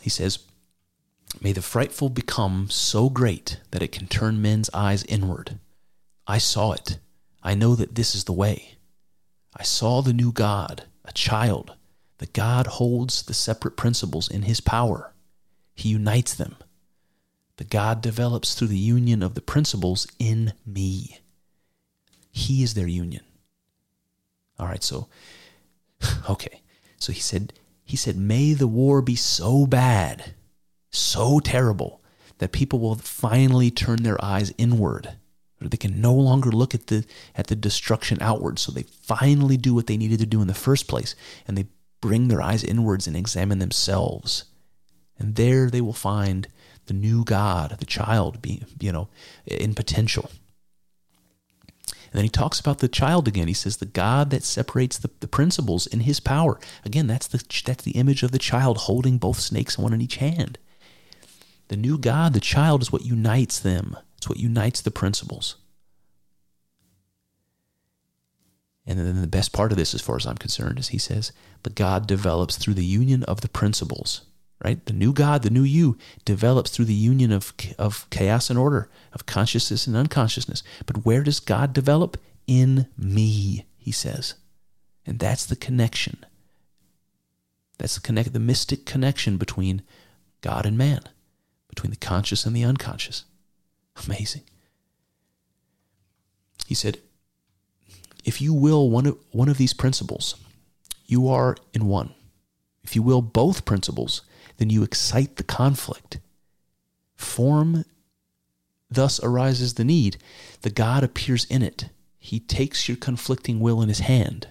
He says, May the frightful become so great that it can turn men's eyes inward. I saw it. I know that this is the way. I saw the new God, a child. The God holds the separate principles in his power. He unites them. The God develops through the union of the principles in me. He is their union. All right, so okay. So he said he said may the war be so bad so terrible that people will finally turn their eyes inward. They can no longer look at the at the destruction outward, so they finally do what they needed to do in the first place, and they bring their eyes inwards and examine themselves. And there they will find the new God, the child being, you know, in potential. And then he talks about the child again. He says the God that separates the, the principles in his power. Again, that's the that's the image of the child holding both snakes, one in each hand. The new God, the child, is what unites them. It's what unites the principles. And then the best part of this, as far as I'm concerned, is he says, the God develops through the union of the principles, right? The new God, the new you, develops through the union of, of chaos and order, of consciousness and unconsciousness. But where does God develop? In me, he says. And that's the connection. That's the connect, the mystic connection between God and man between the conscious and the unconscious. Amazing. He said, if you will one of, one of these principles, you are in one. If you will both principles, then you excite the conflict. Form thus arises the need. The God appears in it. He takes your conflicting will in his hand.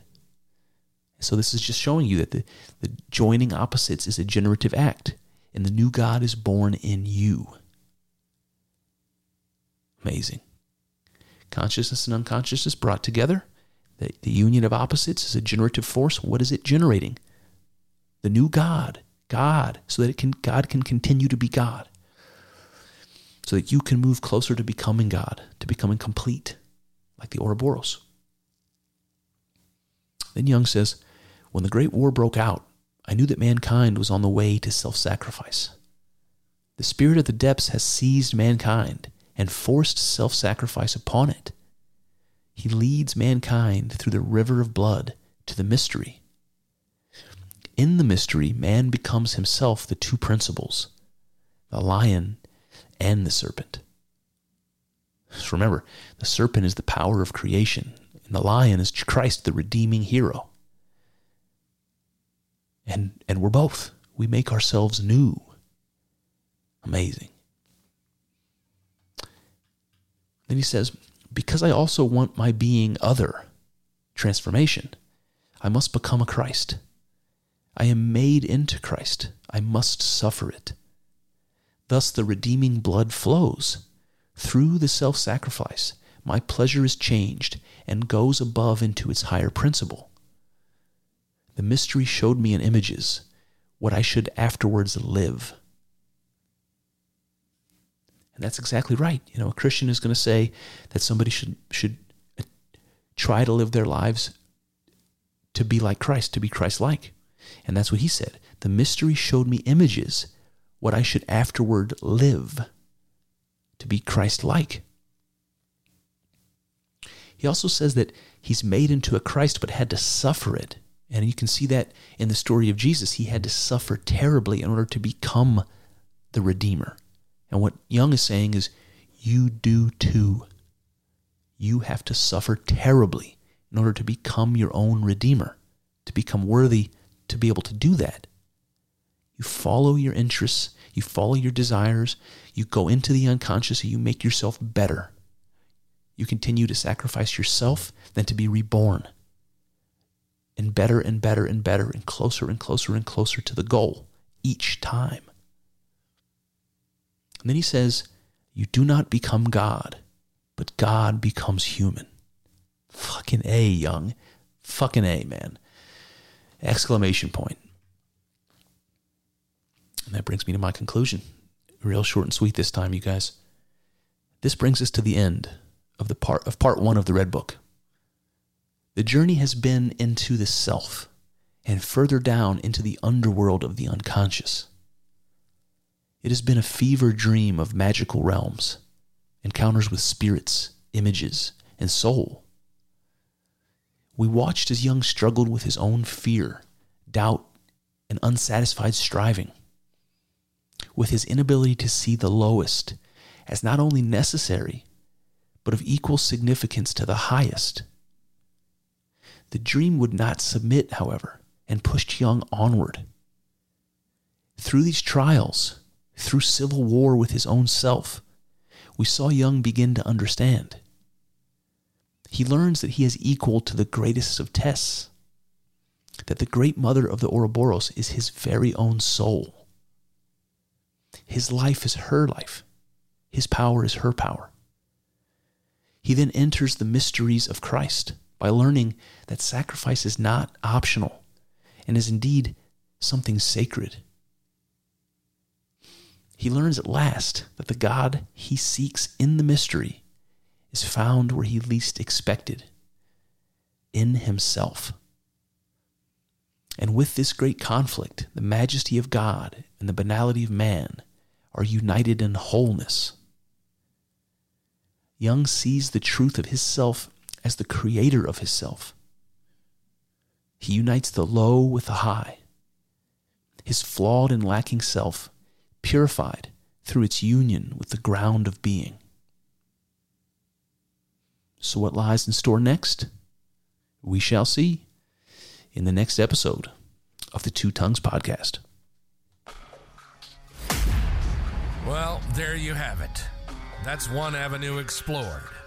So this is just showing you that the, the joining opposites is a generative act and the new God is born in you. Amazing. Consciousness and unconsciousness brought together. The, the union of opposites is a generative force. What is it generating? The new God. God, so that it can God can continue to be God. So that you can move closer to becoming God, to becoming complete, like the Ouroboros. Then Jung says, when the Great War broke out, I knew that mankind was on the way to self sacrifice. The spirit of the depths has seized mankind and forced self sacrifice upon it. He leads mankind through the river of blood to the mystery. In the mystery, man becomes himself the two principles the lion and the serpent. Just remember, the serpent is the power of creation, and the lion is Christ, the redeeming hero and and we're both. We make ourselves new. Amazing. Then he says, because I also want my being other transformation, I must become a Christ. I am made into Christ. I must suffer it. Thus the redeeming blood flows. Through the self sacrifice, my pleasure is changed and goes above into its higher principle. The mystery showed me in images what I should afterwards live. And that's exactly right. You know, a Christian is going to say that somebody should should uh, try to live their lives to be like Christ, to be Christ-like. And that's what he said. The mystery showed me images what I should afterward live to be Christ-like. He also says that he's made into a Christ but had to suffer it and you can see that in the story of Jesus. He had to suffer terribly in order to become the Redeemer. And what Jung is saying is, you do too. You have to suffer terribly in order to become your own Redeemer, to become worthy to be able to do that. You follow your interests, you follow your desires, you go into the unconscious, and you make yourself better. You continue to sacrifice yourself than to be reborn and better and better and better and closer and closer and closer to the goal each time. And then he says, You do not become God, but God becomes human. Fucking A, Jung. Fucking A, man. Exclamation point. And that brings me to my conclusion. Real short and sweet this time, you guys. This brings us to the end of the part of part one of the Red Book. The journey has been into the self and further down into the underworld of the unconscious. It has been a fever dream of magical realms, encounters with spirits, images, and soul. We watched as Jung struggled with his own fear, doubt, and unsatisfied striving, with his inability to see the lowest as not only necessary, but of equal significance to the highest. The dream would not submit, however, and pushed Jung onward. Through these trials, through civil war with his own self, we saw Jung begin to understand. he learns that he is equal to the greatest of tests, that the great mother of the Ouroboros is his very own soul. His life is her life, his power is her power. He then enters the mysteries of Christ by learning that sacrifice is not optional and is indeed something sacred. He learns at last that the God he seeks in the mystery is found where he least expected in himself. And with this great conflict, the majesty of God and the banality of man are united in wholeness. Jung sees the truth of his self as the creator of his self. He unites the low with the high. His flawed and lacking self, purified through its union with the ground of being. So, what lies in store next? We shall see in the next episode of the Two Tongues Podcast. Well, there you have it. That's one avenue explored,